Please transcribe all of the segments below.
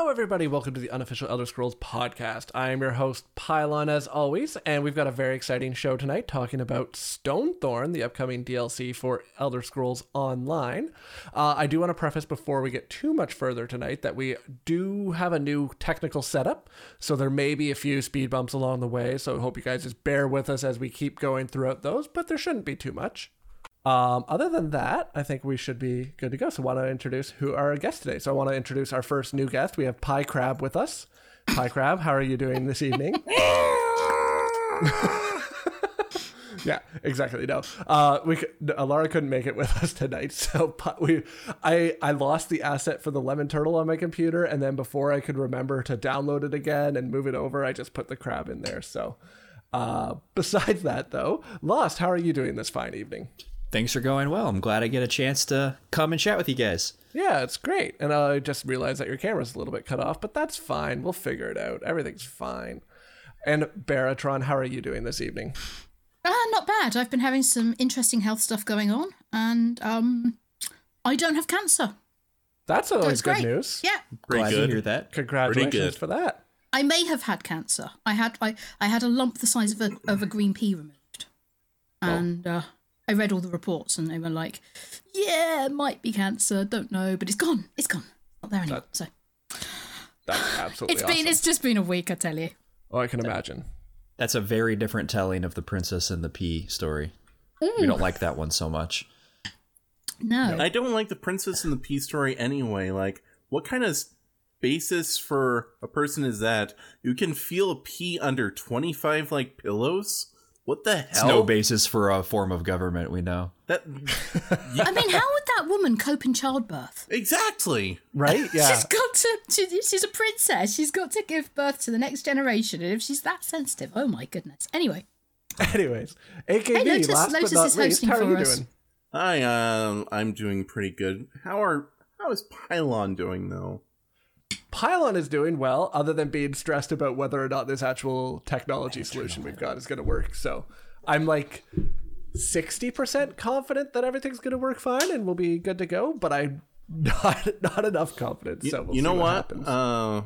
Hello, everybody. Welcome to the unofficial Elder Scrolls podcast. I am your host, Pylawn, as always, and we've got a very exciting show tonight talking about Stonethorn, the upcoming DLC for Elder Scrolls Online. Uh, I do want to preface before we get too much further tonight that we do have a new technical setup, so there may be a few speed bumps along the way. So I hope you guys just bear with us as we keep going throughout those, but there shouldn't be too much. Um, other than that, I think we should be good to go. So, I want to introduce who our guests today. So, I want to introduce our first new guest. We have Pie Crab with us. Pie Crab, how are you doing this evening? yeah, exactly. No, uh, we Alara couldn't make it with us tonight, so we, I, I lost the asset for the lemon turtle on my computer, and then before I could remember to download it again and move it over, I just put the crab in there. So, uh, besides that, though, Lost, how are you doing this fine evening? Things are going well. I'm glad I get a chance to come and chat with you guys. Yeah, it's great. And I just realized that your camera's a little bit cut off, but that's fine. We'll figure it out. Everything's fine. And Baratron, how are you doing this evening? Uh, not bad. I've been having some interesting health stuff going on, and um, I don't have cancer. That's always good great. news. Yeah, Pretty glad good. to hear that. Congratulations for that. I may have had cancer. I had I, I had a lump the size of a of a green pea removed, and uh, I read all the reports and they were like, yeah, it might be cancer, don't know, but it's gone. It's gone. Not there anymore. That, so that's absolutely It's awesome. been it's just been a week, I tell you. Oh, I can imagine. That's a very different telling of the princess and the pea story. Ooh. We don't like that one so much. No. I don't like the princess and the pea story anyway. Like, what kind of basis for a person is that? You can feel a pea under 25 like pillows? What the hell? It's no basis for a form of government, we know. That I mean, how would that woman cope in childbirth? Exactly. Right? Yeah. she's got to she, she's a princess. She's got to give birth to the next generation. And if she's that sensitive, oh my goodness. Anyway. Anyways, AKB, hey, Lotus, last Lotus but not least, how are you us. doing? Hi, um, I'm doing pretty good. How are how is Pylawn doing though? Pylawn is doing well, other than being stressed about whether or not this actual technology solution we've got is going to work. So I'm like 60% confident that everything's going to work fine and we'll be good to go, but I'm not not enough confidence. You, so we'll you know what? what uh,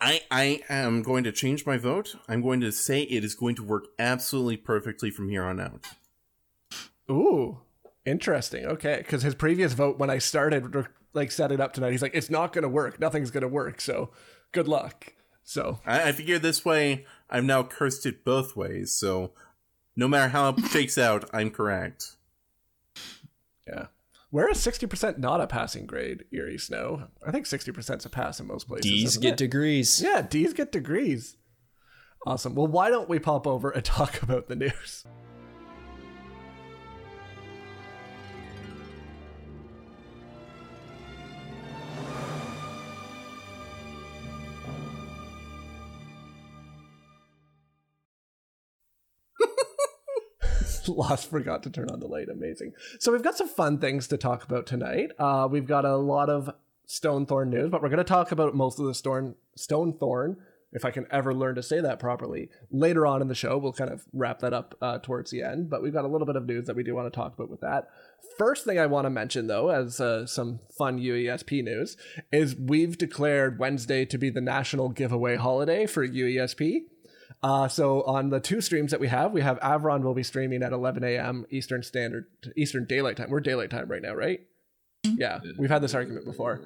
I I am going to change my vote. I'm going to say it is going to work absolutely perfectly from here on out. Ooh, interesting. Okay, because his previous vote when I started like set it up tonight. He's like, it's not gonna work. Nothing's gonna work. So good luck. So I, I figure this way I've now cursed it both ways. So no matter how it shakes out, I'm correct. Yeah. Where is sixty percent not a passing grade, Eerie Snow? I think sixty percent is a pass in most places. D's get it? degrees. Yeah, D's get degrees. Awesome. Well, why don't we pop over and talk about the news? Lost forgot to turn on the light. Amazing. So we've got some fun things to talk about tonight. Uh, we've got a lot of Stonethorn news, but we're going to talk about most of the Stone Stonethorn, if I can ever learn to say that properly. Later on in the show, we'll kind of wrap that up uh, towards the end. But we've got a little bit of news that we do want to talk about with that. First thing I want to mention, though, as uh, some fun UESP news, is we've declared Wednesday to be the national giveaway holiday for UESP. Uh, so on the two streams that we have, we have Avron will be streaming at 11 a.m. Eastern Standard Eastern Daylight Time. We're daylight time right now, right? Mm-hmm. Yeah, we've had this argument before.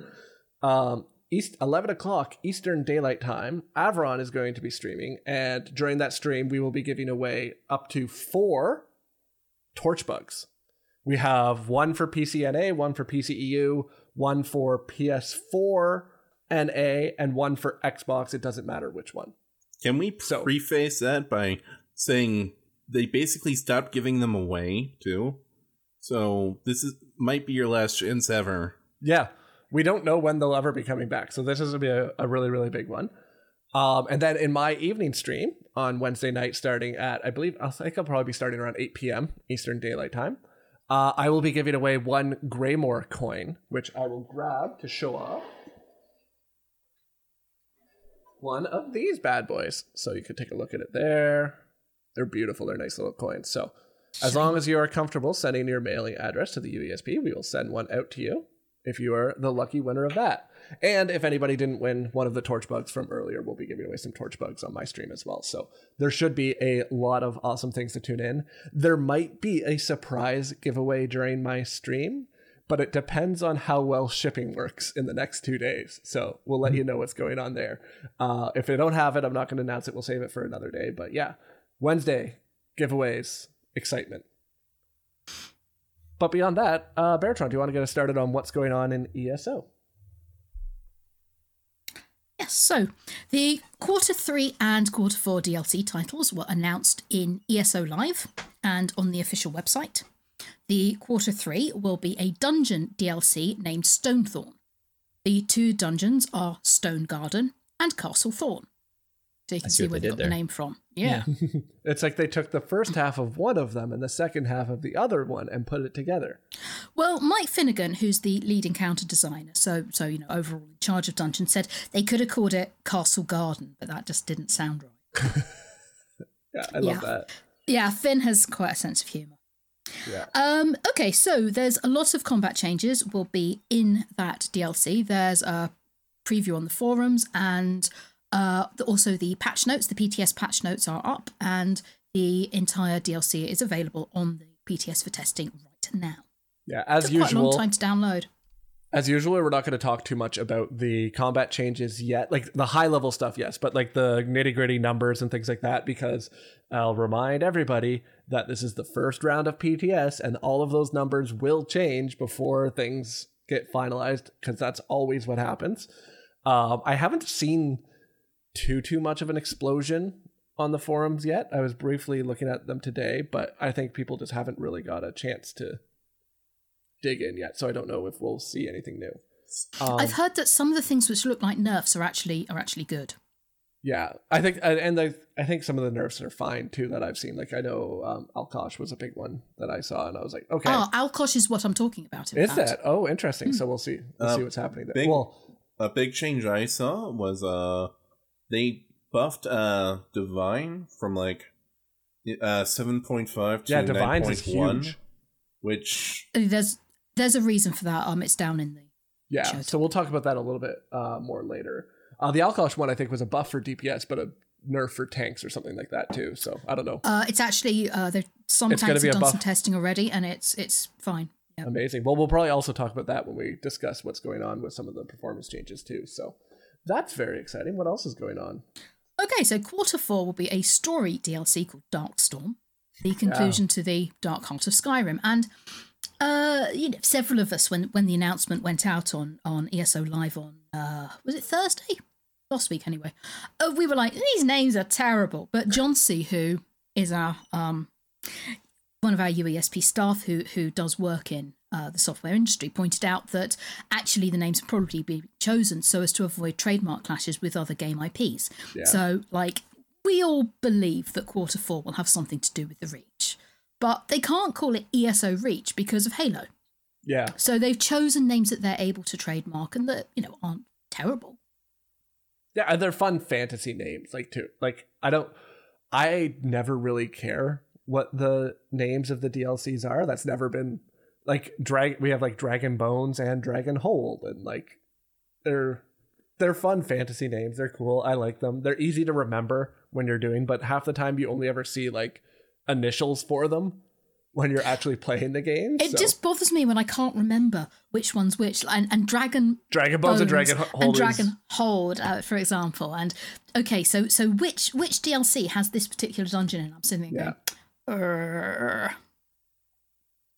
Um, East 11 o'clock Eastern Daylight Time, Avron is going to be streaming, and during that stream, we will be giving away up to four torch bugs. We have one for PCNA, one for PCEU, one for PS4 NA, and one for Xbox. It doesn't matter which one. Can we so, preface that by saying they basically stopped giving them away too? So this is might be your last chance ever. Yeah, we don't know when they'll ever be coming back. So this is gonna be a, a really really big one. Um, and then in my evening stream on Wednesday night, starting at I believe I think I'll probably be starting around 8 p.m. Eastern Daylight Time. Uh, I will be giving away one Greymoor coin, which I will grab to show off one of these bad boys. So you could take a look at it there. They're beautiful. They're nice little coins. So as long as you are comfortable sending your mailing address to the UESP, we will send one out to you if you are the lucky winner of that. And if anybody didn't win one of the torch bugs from earlier, we'll be giving away some torch bugs on my stream as well. So there should be a lot of awesome things to tune in. There might be a surprise giveaway during my stream, but it depends on how well shipping works in the next two days. So we'll let you know what's going on there. Uh, if they don't have it, I'm not going to announce it. We'll save it for another day. But yeah, Wednesday, giveaways, excitement. But beyond that, uh, Baratron, do you want to get us started on what's going on in ESO? Yes, so the quarter three and quarter four DLC titles were announced in ESO Live and on the official website. The quarter three will be a dungeon DLC named Stonethorn. The two dungeons are Stone Garden and Castle Thorn. So you can see see where they they did got the name from. Yeah. It's like they took the first half of one of them and the second half of the other one and put it together. Well, Mike Finnegan, who's the lead encounter designer, so so you know overall in charge of Dungeon, said they could have called it Castle Garden, but that just didn't sound right. Yeah, I love Yeah. that. Yeah, Finn has quite a sense of humour. Yeah. Um, okay, so there's a lot of combat changes will be in that DLC. There's a preview on the forums and uh, the- also the patch notes. The PTS patch notes are up and the entire DLC is available on the PTS for testing right now. Yeah, as Took quite a long usual. time to download. As usual, we're not going to talk too much about the combat changes yet. Like the high level stuff, yes, but like the nitty gritty numbers and things like that, because I'll remind everybody that this is the first round of PTS and all of those numbers will change before things get finalized, because that's always what happens. Um, I haven't seen too too much of an explosion on the forums yet. I was briefly looking at them today, but I think people just haven't really got a chance to dig in yet. So I don't know if we'll see anything new. Um, I've heard that some of the things which look like nerfs are actually are actually good. yeah, I think, and I, I think some of the nerfs are fine too that I've seen. Like I know um, Alkosh was a big one that I saw, and I was like, okay, Ah, Alkosh is what I'm talking about. is fact. that? Oh, interesting. So we'll see. We'll Uh, see what's happening there. big- well, A big change I saw was uh they buffed uh Divine from like uh seven point five to yeah, nine Divines point huge. which There's there's a reason for that. Um, it's down in the Yeah, so we'll talk about that a little bit uh, more later. Uh, the Alkosh one I think was a buff for DPS, but a nerf for tanks or something like that too. So I don't know. Uh, it's actually uh, there. Some It's gonna tanks be have done buff. some testing already, and it's it's fine. Yeah. Amazing. Well, we'll probably also talk about that when we discuss what's going on with some of the performance changes too. So that's very exciting. What else is going on? Okay, so quarter four will be a story DLC called Darkstorm, the conclusion to the Dark Heart of Skyrim, and uh, you know, several of us when when the announcement went out on on ESO Live on uh, was it Thursday last week anyway, uh, we were like these names are terrible, but John C, who is our um one of our UESP staff who who does work in uh, the software industry pointed out that actually the names probably be chosen so as to avoid trademark clashes with other game IPs. Yeah. So, like, we all believe that Quarter Four will have something to do with the Reach, but they can't call it ESO Reach because of Halo. Yeah, So they've chosen names that they're able to trademark and that you know aren't terrible. yeah, and they're fun fantasy names, like too. Like I don't, I never really care what the names of the DLCs are. That's never been like drag. We have like Dragon Bones and Dragon Hold, and like they're they're fun fantasy names. They're cool. I like them. They're easy to remember when you're doing, but half the time you only ever see like initials for them when you're actually playing the game. It so- just bothers me when I can't remember which one's which. And, and Dragon Dragon Bones and Dragon Hold and Dragon Hold, uh, for example. And okay, so so which which DLC has this particular dungeon? And I'm sitting there Yeah. going, "Urgh."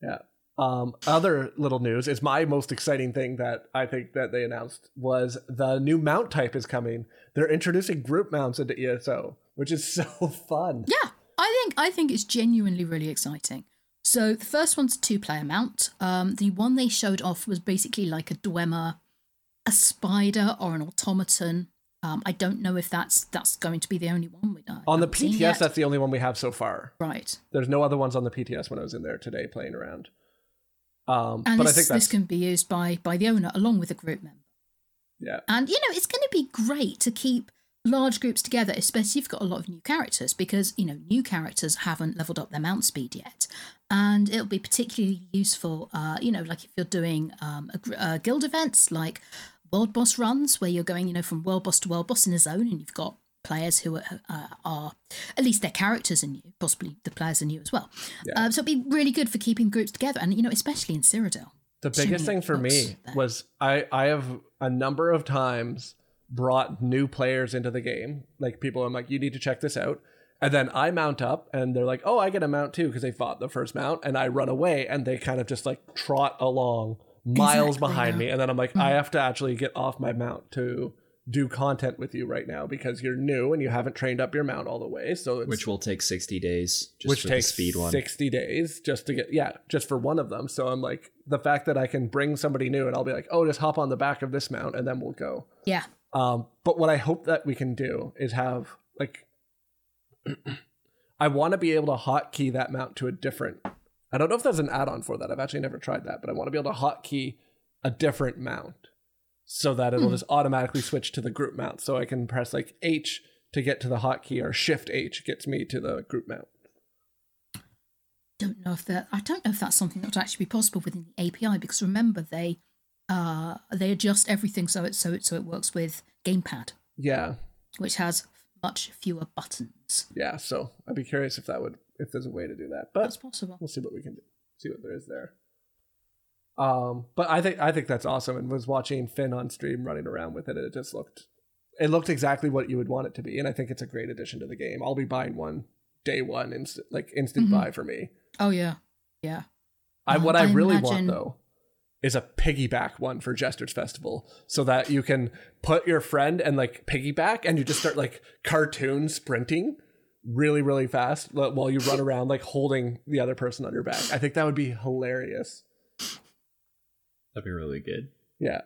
Yeah. Um, other little news is my most exciting thing that I think that they announced was the new mount type is coming. They're introducing group mounts into ESO, which is so fun. Yeah, I think I think it's genuinely really exciting. So the first one's a two-player mount. Um, the one they showed off was basically like a Dwemer, a spider, or an automaton. Um, I don't know if that's that's going to be the only one. We, uh, On the PTS, that's the only one we have so far. right. There's no other ones on the PTS when I was in there today playing around. Um, And but this, I think that's this can be used by by the owner along with a group member. yeah, And you know, it's going to be great to keep large groups together, especially if you've got a lot of new characters, because you know new characters haven't leveled up their mount speed yet, and it'll be particularly useful. Uh, you know, like if you're doing um, a, gr- uh, guild events like world boss runs, where you're going, you know, from world boss to world boss in a zone, and you've got players who are, uh, are at least their characters are new, possibly the players are new as well. Uh, so it'd be really good for keeping groups together, and you know, especially in Cyrodiil. The biggest thing for me there. was I I have a number of times brought new players into the game. Like people, I'm like, you need to check this out. And then I mount up and they're like, oh, I get a mount too because they fought the first mount. And I run away and they kind of just like trot along miles Exactly, behind yeah. me. And then I'm like, I mm. have to actually get off my mount to do content with you right now because you're new and you haven't trained up your mount all the way. So it's, Which will take 60 days just which for takes the speed one. 60 days just to get yeah just for one of them so i'm like the fact that i can bring somebody new and i'll be like oh just hop on the back of this mount and then we'll go Yeah, um but what i hope that we can do is have like i want to be able to hotkey that mount to a different i don't know if there's an add-on for that i've actually never tried that but i want to be able to hotkey a different mount so that it'll just automatically switch to the group mount so i can press like h to get to the hotkey or shift h gets me to the group mount don't know if that. I don't know if that's something that would actually be possible within the API because remember they uh they adjust everything so it so it so it works with Gamepad, yeah which has much fewer buttons. yeah so i'd be curious if that would if there's a way to do that but That's possible. we'll see what we can do see what there is there um but i think i think that's awesome and was watching finn on stream running around with it and it just looked it looked exactly what you would want it to be and i think it's a great addition to the game i'll be buying one day one instant like instant Mhm. buy for me Oh yeah, yeah. I, Um, what I, I really imagine- want though is a piggyback one for Jester's Festival, so that you can put your friend and like piggyback, and you just start like cartoon sprinting really, really fast while you run around like holding the other person on your back. I think that would be hilarious. That'd be really good. Yeah.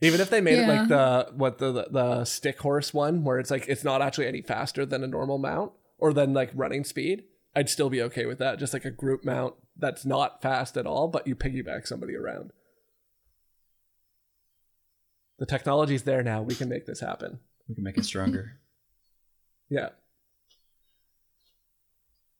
Even if they made it like the what the, the the stick horse one, where it's like it's not actually any faster than a normal mount or than like running speed, I'd still be okay with that. Just like a group mount that's not fast at all, but you piggyback somebody around. The technology's there now. We can make this happen. We can make it stronger. Yeah.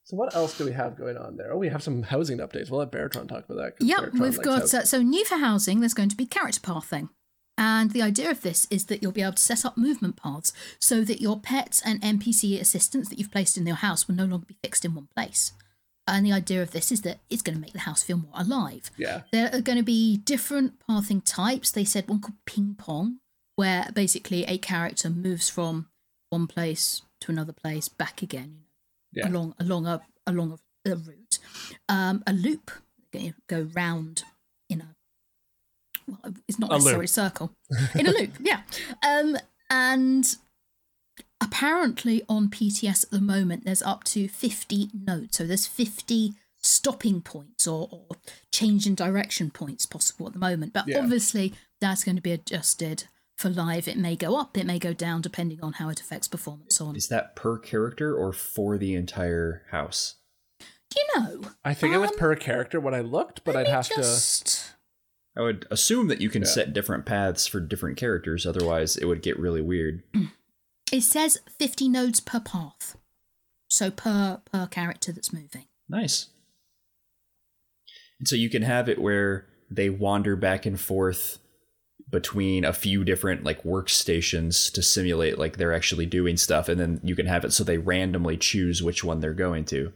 So what else do we have going on there? Oh, we have some housing updates. We'll let Baratron talk about that. Yep, Baratron we've got uh, so new for housing. There's going to be character pathing, and the idea of this is that you'll be able to set up movement paths so that your pets and NPC assistants that you've placed in your house will no longer be fixed in one place. And the idea of this is that it's going to make the house feel more alive. yeah. There are going to be different pathing types. They said one called ping pong, where basically a character moves from one place to another place back again, you know, Yeah. along along a along a, a route. Um, a loop, you go round in a well, it's not A necessarily loop. a circle in a loop, yeah. Um, and apparently on PTS at the moment, there's up to 50 nodes. So there's 50 stopping points or, or change in direction points possible at the moment. But Yeah. obviously, that's going to be adjusted for live. It may go up, it may go down, depending on how it affects performance on. Is that per character or for the entire house? Do you know? I think it was Um, per character when I looked, but I'd Let me have to. I would assume that you can Yeah. set different paths for different characters, otherwise it would get really weird. It says 50 nodes per path. So per per character that's moving. Nice. And so you can have it where they wander back and forth between a few different like workstations to simulate like they're actually doing stuff and then you can have it so they randomly choose which one they're going to.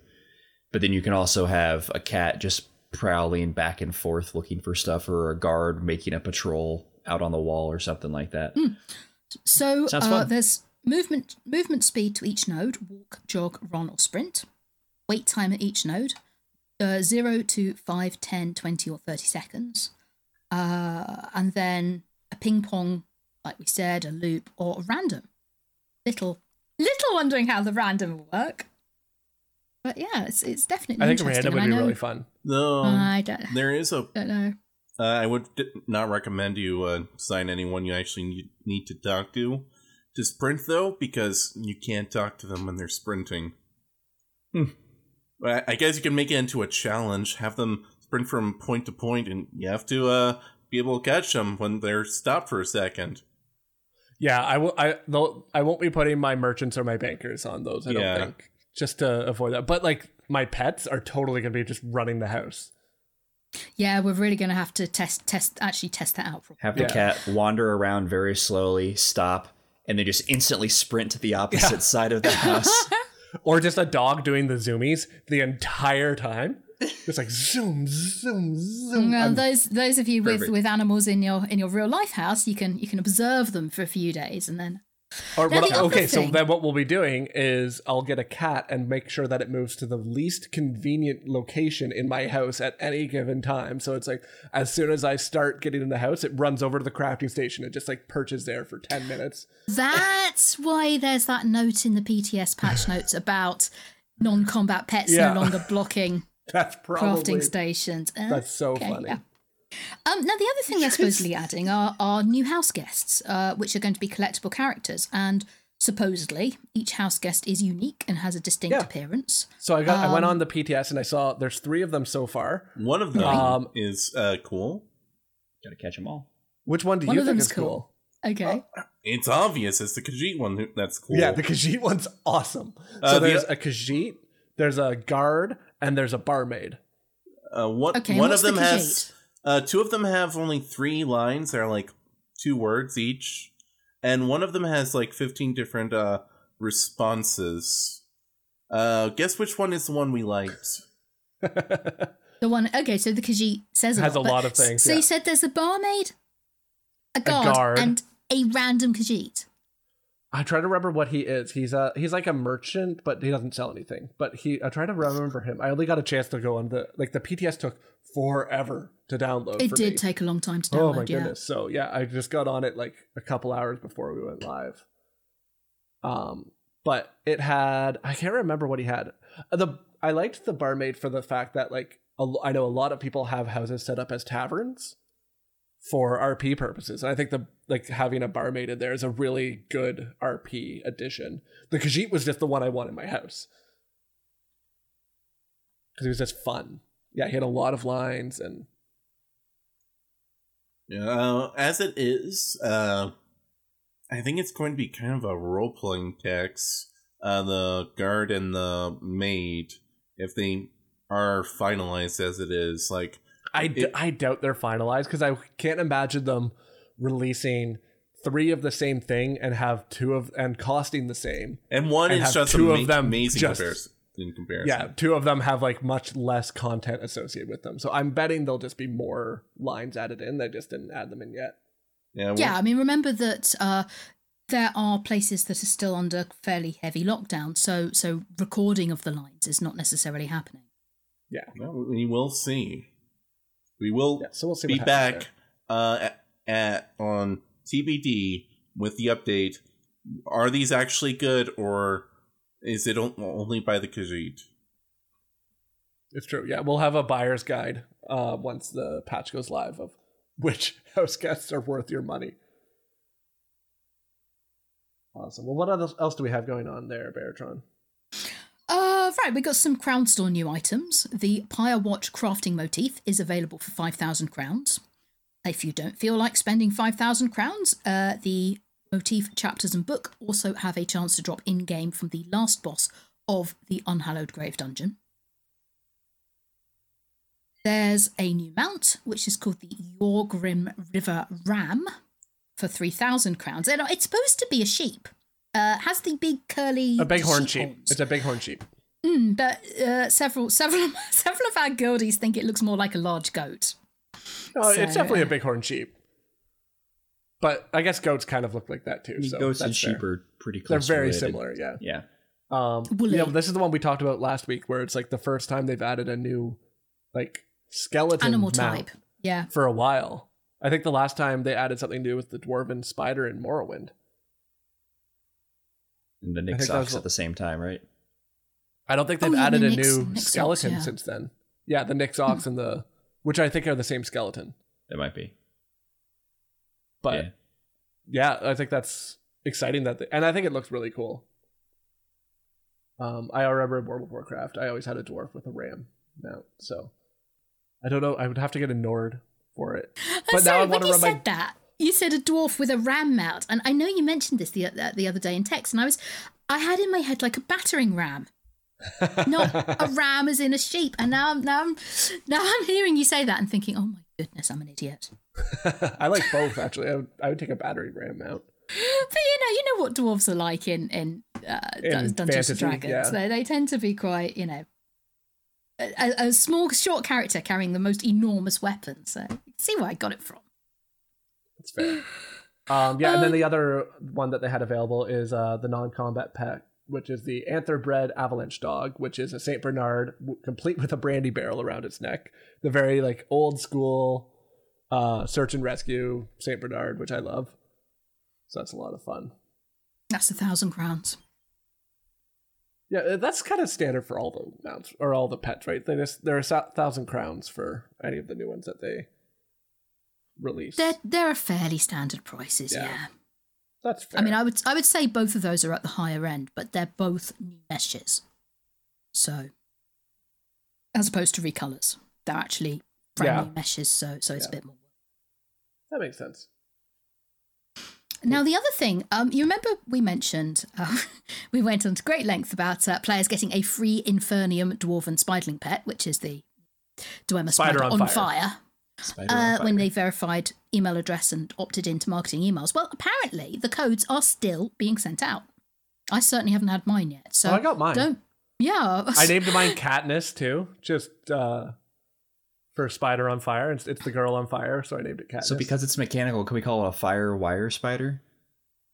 But then you can also have a cat just prowling back and forth looking for stuff or a guard making a patrol out on the wall or something like that. So Sounds uh, there's movement movement speed to each node: walk, jog, run, or sprint. Wait time at each node: uh, zero to 5, 10, 20, or thirty seconds. Uh, and then a ping pong, like we said, a loop, or a random. Little, little wondering how the random will work. But yeah, it's it's definitely. I think interesting, random would be know- really fun. No, I don't, there is a. don't know. Uh, I would not recommend you uh, sign anyone you actually need, need to talk to to sprint though, because you can't talk to them when they're sprinting. Hmm. I I guess you can make it into a challenge. Have them sprint from point to point, and you have to uh, be able to catch them when they're stopped for a second. Yeah, I will. I though I won't be putting my merchants or my bankers on those. I Yeah. don't think just to avoid that. But like my pets are totally going to be just running the house. Yeah, we're really going to have to test, test, actually test that out. Have the Yeah. cat wander around very slowly, stop, and then just instantly sprint to the opposite side of the house. Or just a dog doing the zoomies the entire time. It's like zoom, zoom, zoom. Well, I'm- those those of you with, with animals in your in your real life house, you can you can observe them for a few days and then Or Now, what, okay, so thing- then what we'll be doing is I'll get a cat and make sure that it moves to the least convenient location in my house at any given time. So it's like as soon as I start getting in the house, it runs over to the crafting station. It just like perches there for ten minutes. That's why there's that note in the PTS patch notes about non-combat pets Yeah. no longer blocking That's probably crafting stations. Uh, that's so okay, funny. yeah. Um, now the other thing they're supposedly adding are are new house guests, uh, which are going to be collectible characters, and supposedly each house guest is unique and has a distinct Yeah. appearance. So I got I Um, went on the PTS and I saw there's three of them so far. One of them Um, is uh, cool. Gotta catch them all. Which one do One you of think is cool? cool. Okay. It's obvious. It's the Khajiit one that's cool. Yeah, the Khajiit one's awesome. Uh, so the- there's a Khajiit, there's a guard, and there's a barmaid. Uh, one Okay, and one of what's the them has Khajiit? Uh, two of them have only three lines. They're like two words each, and one of them has like fifteen different uh, responses. Uh, guess which one is the one we liked? The one. Okay, so the Khajiit says a Has lot, a lot of things, So yeah. you said there's a barmaid, a guard, guard. and a random Khajiit. I try to remember what he is. He's a he's like a merchant, but he doesn't sell anything. But he I try to remember him. I only got a chance to go on the like the PTS took forever to download. It did me. take a long time to download. Oh my yeah. goodness! So yeah, I just got on it like a couple hours before we went live. Um, but it had I can't remember what he had. Uh, The I liked the barmaid for the fact that like a I know a lot of people have houses set up as taverns for RP purposes, and I think the like having a barmaid in there is a really good RP addition. The Khajiit was just the one I want in my house because he was just fun. Yeah, he had a lot of lines and Yeah, uh, as it is, uh, I think it's going to be kind of a role playing text. Uh, the guard and the maid, if they are finalized as it is, like I, d- It- I doubt they're finalized because I can't imagine them releasing three of the same thing and have two of and costing the same. and one And is just two ama- of them amazing just- comparison in comparison. Yeah, two of them have like much less content associated with them. So I'm betting there'll just be more lines added in. They just didn't add them in yet. yeah, one- Yeah, I mean, remember that uh, there are places that are still under fairly heavy lockdown, so so recording of the lines is not necessarily happening. Yeah, Well, we will see. We will yeah. So we'll see. be what happens back uh, at, at on TBD with the update. Are these actually good, or is it only by the Khajiit? It's true. Yeah, we'll have a buyer's guide uh, once the patch goes live of which house guests are worth your money. Awesome. Well, what else else do we have going on there, Baratron? Uh, right, we got some Crown Store new items. The Pyre Watch crafting motif is available for 5,000 crowns. If you don't feel like spending 5,000 crowns, uh, the motif chapters and book also have a chance to drop in game from the last boss of the Unhallowed Grave Dungeon. There's a new mount, which is called the Yorgrim River Ram for 3,000 crowns. And It's supposed to be a sheep. Uh, has the big curly A bighorn sheep. horns. It's a bighorn sheep. Mm, but uh, several, several, several of our guildies think it looks more like a large goat. No, it's definitely a uh, bighorn sheep. But I guess goats kind of look like that too. I mean, so goats and sheep fair. are pretty close. They're very related. similar, yeah. Yeah. Um, Woolly. you know, this is the one we talked about last week, where it's like the first time they've added a new, like skeleton Animal type. Yeah. for a while. I think the last time they added something new with the dwarven spider in Morrowind. And the I Nick think that was socks at the same time, right? I don't think Oh, they've yeah, the added a Nyx- new Nyx Ox, skeleton yeah. Since then. Yeah, the Nyx Ox and the, which I think are the same skeleton. It might be. But yeah. yeah, I think that's exciting that, they, and I think it looks really cool. Um, I remember in World of Warcraft, I always had a dwarf with a ram mount, so I don't know. I would have to get a Nord for it. I'm But now sorry, I when wanna you run my- said that, you said a dwarf with a ram mount, and I know you mentioned this the uh, the other day in text, and I was I had in my head like a battering ram, not a ram as in a sheep. And now I'm now I'm now I'm hearing you say that and thinking, oh my goodness, I'm an idiot. I like both actually. I would, I would take a battery ram mount. But you know, you know what dwarves are like in in, uh, In Dungeons fantasy, and Dragons. yeah. They they tend to be quite, you know, a, a- small, short character carrying the most enormous weapon. So see where I got it from. That's fair. Um, yeah, and then Um, the other one that they had available is uh, the non-combat pet, which is the anther-bred avalanche dog, which is a Saint Bernard complete with a brandy barrel around its neck. The very like old school uh, search and rescue Saint Bernard, which I love. So that's a lot of fun. That's a thousand crowns. Yeah, uh, that's kind of standard for all the mounts or all the pets, right? They just there are a thousand crowns for any of the new ones that they release. They're they're fairly standard prices, Yeah. yeah. That's fair. I mean, I would I would say both of those are at the higher end, but they're both new meshes. So, as opposed to recolors, they're actually brand Yeah. new meshes. So, so it's Yeah. a bit more. that makes sense. Now, the other thing, um, you remember we mentioned, uh, we went on to great length about uh, players getting a free Infernium Dwarven Spiderling pet, which is the Dwemer Spider Spider, on on, fire. fire. Spider uh, on fire. when they verified email address and opted into marketing emails. Well, apparently the codes are still being sent out. I certainly haven't had mine yet. So Oh, I got mine. Don't. Yeah. I named mine Katniss too, just uh, for Spider on Fire. It's, it's the girl on fire, so I named it Katniss. So because it's mechanical, can we call it a fire wire spider?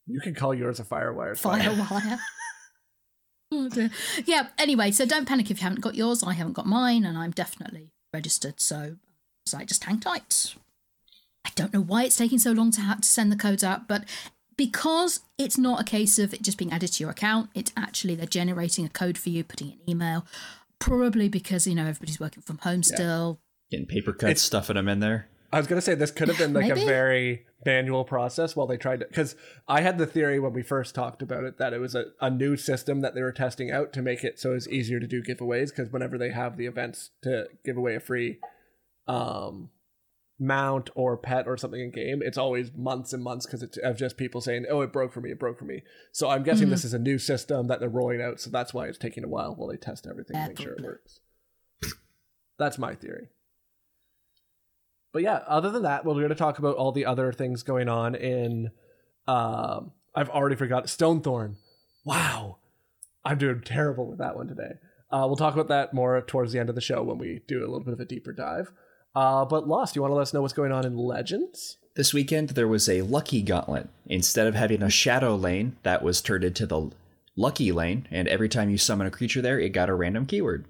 you can call yours a Firewire. Fire wire. Oh dear. Yeah. Anyway, so don't panic if you haven't got yours. I haven't got mine, and I'm definitely registered. So, so I just hang tight. I don't know why it's taking so long to have to send the codes out, but because it's not a case of it just being added to your account, it's actually they're generating a code for you, putting an email. Probably because you know everybody's working from home still. Getting paper cuts, stuffing them in there. I was gonna say this could have been like a very manual process while they tried to, because I had the theory when we first talked about it that it was a, a new system that they were testing out to make it so it's easier to do giveaways. Because whenever they have the events to give away a free um, mount or pet or something in game, it's always months and months because it's of just people saying, "Oh, it broke for me, it broke for me." So I'm guessing this is a new system that they're rolling out, so that's why it's taking a while while they test everything to make sure it works. That's my theory. But yeah, other than that, we're going to talk about all the other things going on in. Um, I've already forgot Stonethorn. Wow, I'm doing terrible with that one today. Uh, we'll talk about that more towards the end of the show when we do a little bit of a deeper dive. Uh, but Lost, you want to let us know what's going on in Legends? This weekend, there was a lucky gauntlet. Instead of having a shadow lane, that was turned into the lucky lane, and every time you summon a creature there, it got a random keyword.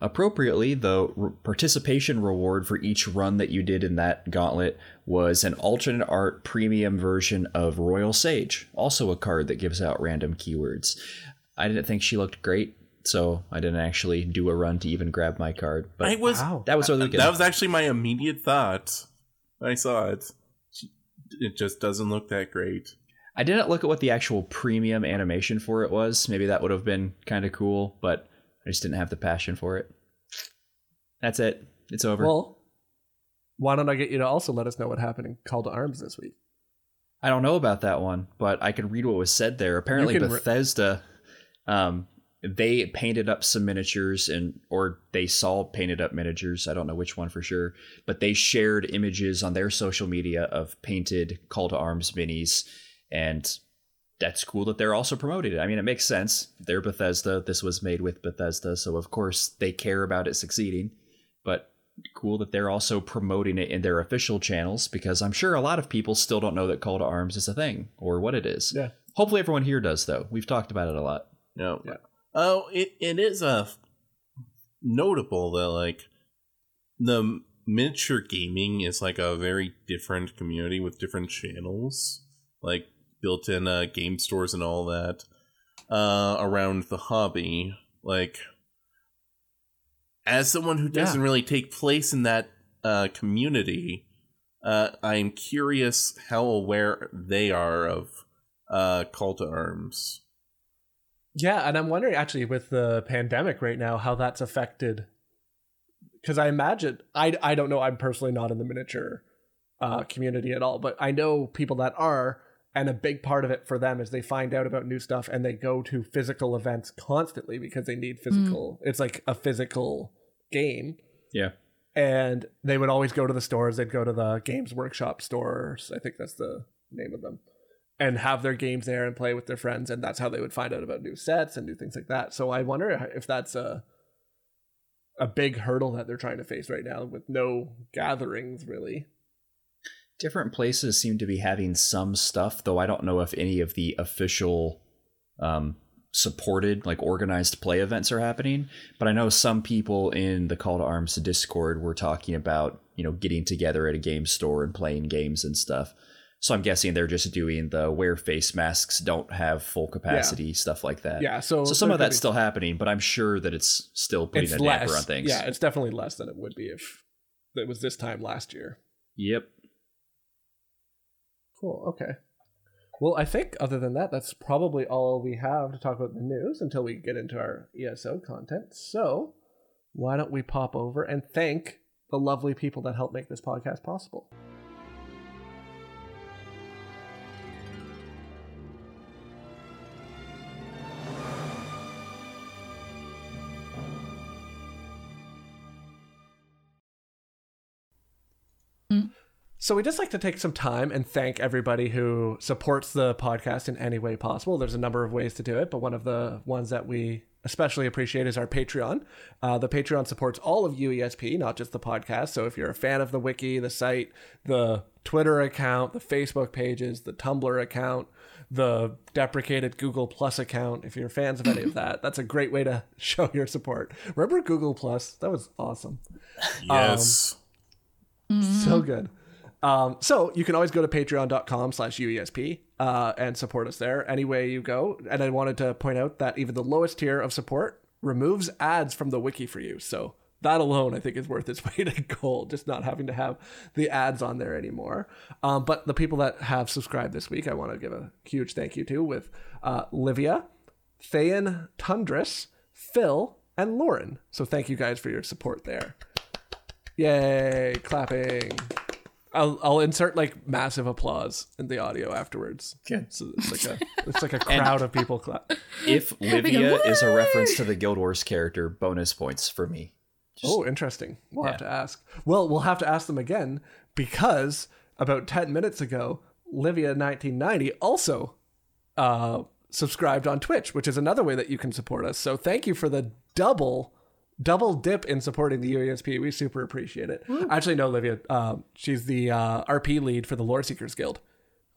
Appropriately, the r- participation reward for each run that you did in that gauntlet was an alternate art premium version of Royal Sage, also a card that gives out random keywords. I didn't think she looked great, so I didn't actually do a run to even grab my card. But I was Wow. that was really good. that was actually my immediate thought. I saw it. It just doesn't look that great. I didn't look at what the actual premium animation for it was. Maybe that would have been kind of cool, but I just didn't have the passion for it. That's it. It's over. Well, why don't I get you to also let us know what happened in Call to Arms this week? I don't know about that one, but I can read what was said there. Apparently, can re- Bethesda, um, they painted up some miniatures and or they saw painted up miniatures. I don't know which one for sure, but they shared images on their social media of painted Call to Arms minis, and that's cool that they're also promoting it. I mean, it makes sense. They're Bethesda. This was made with Bethesda, so of course they care about it succeeding. But cool that they're also promoting it in their official channels because I'm sure a lot of people still don't know that Call to Arms is a thing or what it is. Yeah. Hopefully everyone here does though. We've talked about it a lot. No. Yeah. Oh, it, it is a notable that like the miniature gaming is like a very different community with different channels, like built-in uh, game stores and all that uh, around the hobby. Like, as someone who doesn't really take place in that uh, community, uh, I'm curious how aware they are of uh, Call to Arms. Yeah, and I'm wondering actually with the pandemic right now how that's affected because I imagine I I don't know I'm personally not in the miniature uh, community at all, but I know people that are, and a big part of it for them is they find out about new stuff and they go to physical events constantly because they need physical. Mm. It's like a physical game, Yeah. and they would always go to the stores. They'd go to the Games Workshop stores. I think that's the name of them. And have their games there and play with their friends, and that's how they would find out about new sets and new things like that. So I wonder if that's a a big hurdle that they're trying to face right now with no gatherings really. Different places seem to be having some stuff, though I don't know if any of the official um, supported, like organized play events are happening. But I know some people in the Call to Arms Discord were talking about, you know, getting together at a game store and playing games and stuff. So I'm guessing they're just doing the wear face masks, don't have full capacity, stuff like that. Yeah, so So some of that's be- still happening, but I'm sure that it's still putting it's a damper less. on things. Yeah, it's definitely less than it would be if it was this time last year. Yep. Cool. Okay. Well, I think other than that, that's probably all we have to talk about the news until we get into our ESO content. So, why don't we pop over and thank the lovely people that helped make this podcast possible? So we just like to take some time and thank everybody who supports the podcast in any way possible. There's a number of ways to do it, but one of the ones that we especially appreciate is our Patreon. Uh, the Patreon supports all of UESP, not just the podcast. So if you're a fan of the wiki, the site, the Twitter account, the Facebook pages, the Tumblr account, the deprecated Google Plus account, if you're fans of any of that, that's a great way to show your support. Remember Google Plus? That was awesome. Yes. So good. Um, so you can always go to patreon.com slash UESP uh, and support us there any way you go. And I wanted to point out that even the lowest tier of support removes ads from the wiki for you. So that alone, I think, is worth its weight in gold, just not having to have the ads on there anymore. Um, but the people that have subscribed this week, I want to give a huge thank you to with uh, Livia, Thayan Tundris, Phil, and Lauren. So thank you guys for your support there. Yay, clapping. I'll, I'll insert like massive applause in the audio afterwards. Good. So it's like a it's like a crowd of people clap. If Livia is a reference to the Guild Wars character, bonus points for me. oh, interesting. We'll have to ask. Well, we'll have to ask them again because about 10 minutes ago, Livia1990 also uh, subscribed on Twitch, which is another way that you can support us. So thank you for the double double dip in supporting the UESP. We super appreciate it. Actually, no, Olivia. Uh, she's the uh, RP lead for the Lore Seekers Guild.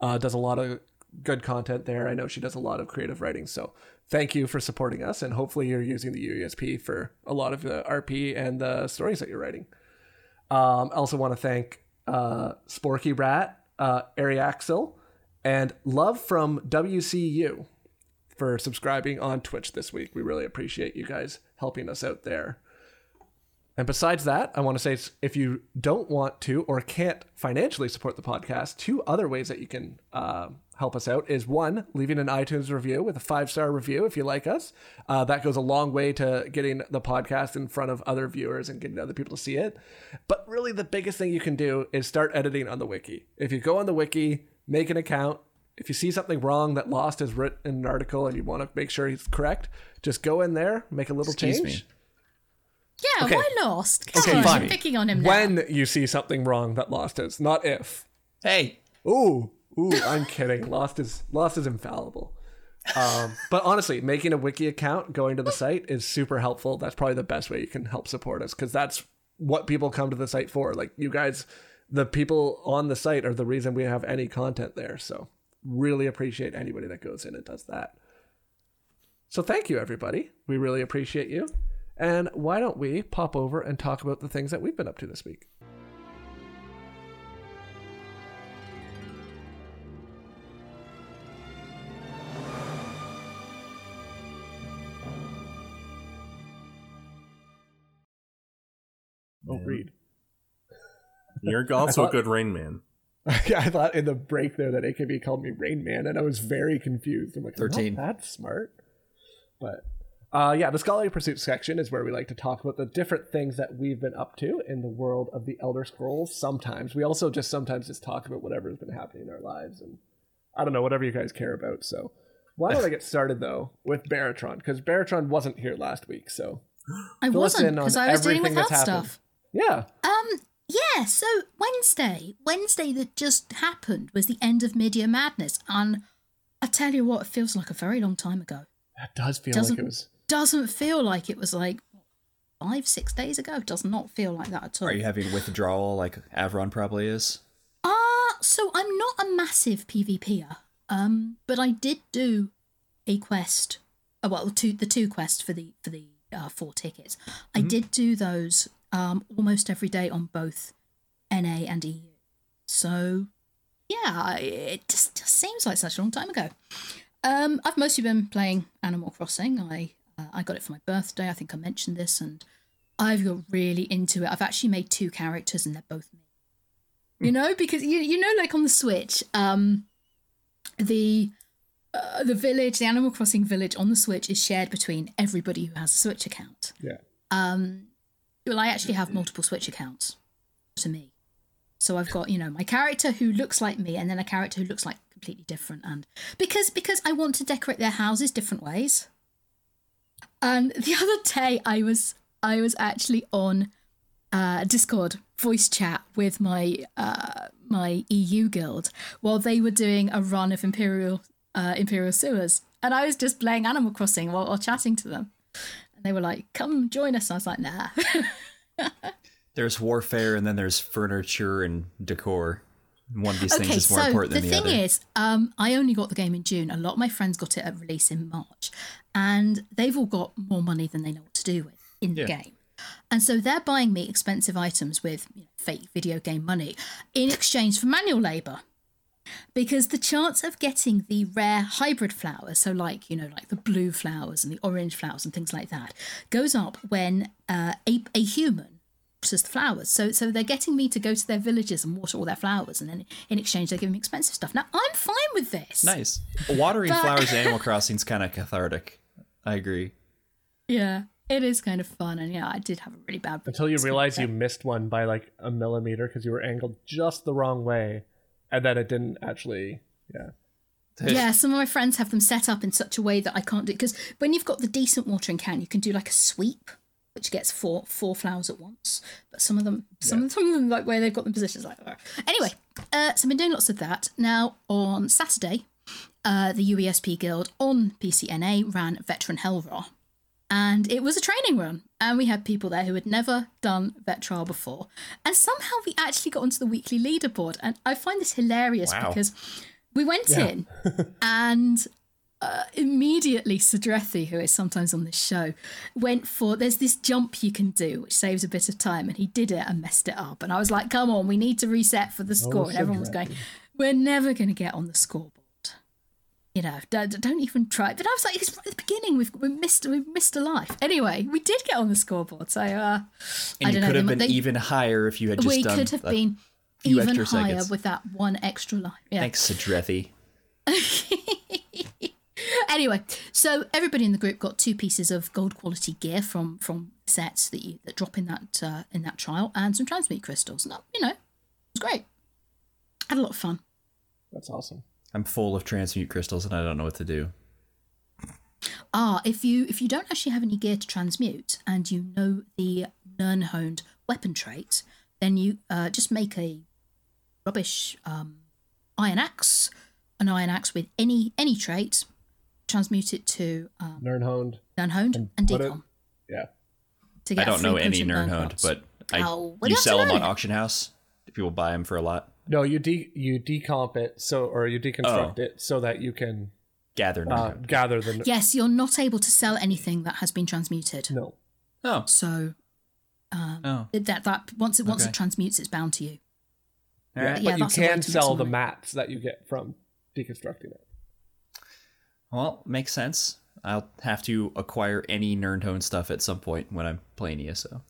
Uh, does a lot of good content there. I know she does a lot of creative writing. So thank you for supporting us, and hopefully you're using the UESP for a lot of the RP and the stories that you're writing. Um, I also want to thank uh, Sporky Rat, uh, Ariaxel, and Love from WCU for subscribing on Twitch this week. We really appreciate you guys helping us out there. And besides that, I want to say if you don't want to or can't financially support the podcast, two other ways that you can uh, help us out is one, leaving an iTunes review with a five star review if you like us. Uh, that goes a long way to getting the podcast in front of other viewers and getting other people to see it. But really, the biggest thing you can do is start editing on the wiki. If you go on the wiki, make an account, if you see something wrong that Lost has written in an article and you want to make sure he's correct, just go in there, make a little Excuse change. me. Yeah, Okay. why lost? Come Okay, on, fine. you're picking on him now. When you see something wrong that Lost is, not if. Hey, Ooh, ooh, I'm kidding. Lost is Lost is infallible. Um, but honestly, making a wiki account, going to the site is super helpful. That's probably the best way you can help support us because that's what people come to the site for. Like you guys, the people on the site are the reason we have any content there. So really appreciate anybody that goes in and does that. So thank you, everybody. We really appreciate you. And why don't we pop over and talk about the things that we've been up to this week? Oh, read. You're also a good Rain Man. Yeah, I thought in the break there that AKB called me Rain Man, and I was very confused. I'm like, 13. 13. That's smart. But Uh, yeah, the scholarly pursuit section is where we like to talk about the different things that we've been up to in the world of the Elder Scrolls. Sometimes we also just sometimes just talk about whatever's been happening in our lives, and I don't know whatever you guys care about. So why don't I get started though with Baratron because Baratron wasn't here last week, so I wasn't because I was dealing with everything health stuff. yeah. Um, yeah, so Wednesday, Wednesday that just happened was the end of Mid Year Madness. And I tell you what, it feels like a very long time ago. That does feel Doesn't- like it was. Doesn't feel like it was like five, six days ago. Does not feel like that at all. Are you having withdrawal like Avron probably is? Uh, so I'm not a massive PvPer, um, but I did do a quest. Uh, well, the two the two quests for the for the uh, four tickets. I did do those um almost every day on both NA and EU. So yeah, it just, just seems like such a long time ago. Um, I've mostly been playing Animal Crossing. I uh, I got it for my birthday. I think I mentioned this, and I've got really into it. I've actually made two characters, and they're both me you know because you you know like on the switch um the uh, the village the animal crossing village on the switch is shared between everybody who has a switch account Yeah. um well i actually have multiple switch accounts to me. So i've got you know my character who looks like me and then a character who looks like completely different. And because because i want to decorate their houses different ways. And the other day i was i was actually on uh, Discord voice chat with my uh, my EU guild while they were doing a run of Imperial uh, Imperial sewers, and I was just playing Animal Crossing while, while chatting to them, and they were like, "Come join us." And I was like, "Nah." There's warfare and then there's furniture and decor. One of these things okay, is more so important the than the, thing is, um, I only got the game in June. A lot of my friends got it at release in March, and they've all got more money than they know what to do with in the Yeah. game. And so they're buying me expensive items with you know, fake video game money in exchange for manual labor. Because the chance of getting the rare hybrid flowers, so like, you know, like the blue flowers and the orange flowers and things like that, goes up when uh, a, a human waters the flowers. So so they're getting me to go to their villages and water all their flowers, and then in exchange they're giving me expensive stuff. Now I'm fine with this. Nice. Watering But- flowers in Animal Crossing's kind of cathartic. I agree. Yeah, it is kind of fun, and yeah, I did have a really bad. Until you realize you missed one by like a millimeter because you were angled just the wrong way, and then it didn't actually. Yeah. Yeah, some of my friends have them set up in such a way that I can't do because when you've got the decent watering can, you can do like a sweep, which gets four four flowers at once. But some of them, some some of them like where they've got the positions like that. Anyway, uh, so I've been doing lots of that. Now on Saturday, uh, the UESP Guild on PCNA ran Veteran Hel Ra. And it was a training run, and we had people there who had never done vet trial before, and somehow we actually got onto the weekly leaderboard. And I find this hilarious Wow. because we went in, and uh, immediately Sidrethi, who is sometimes on this show, went for there's this jump you can do which saves a bit of time, and he did it and messed it up. And I was like, "Come on, we need to reset for the score." and everyone was going, "We're never going to get on the scoreboard." You know, don't, don't even try. But I was like, "It's right at the beginning. We've we missed we've missed a life." Anyway, we did get on the scoreboard, so uh, I And you don't know. could have they- been they- even higher if you had just we done could have a been even higher seconds. with that one extra life. Yeah. Thanks, Sidrethi. Anyway, so everybody in the group got two pieces of gold quality gear from from sets that you that drop in that uh, in that trial, and some transmute crystals. No, you know, it was great. Had a lot of fun. That's awesome. I'm full of transmute crystals and I don't know what to do. Ah, if you if you don't actually have any gear to transmute and you know the Nirnhoned weapon trait, then you uh, just make a rubbish um, iron axe, an iron axe with any any trait, transmute it to um, Nirnhoned. Nirnhoned and put it- decom. Yeah. To get I don't know any potent Nirnhoned, but I Oh, what you sell them on auction house. People buy them for a lot. No, you de you decomp it so or you deconstruct Oh. it so that you can Gather uh, gather the. Yes, you're not able to sell anything that has been transmuted. No. oh, So oh, that that once it once Okay. it transmutes, it's bound to you. all right. Yeah, but you that's a way can sell the money. mats that you get from deconstructing it. Well, makes sense. I'll have to acquire any Nirnhoned stuff at some point when I'm playing ESO.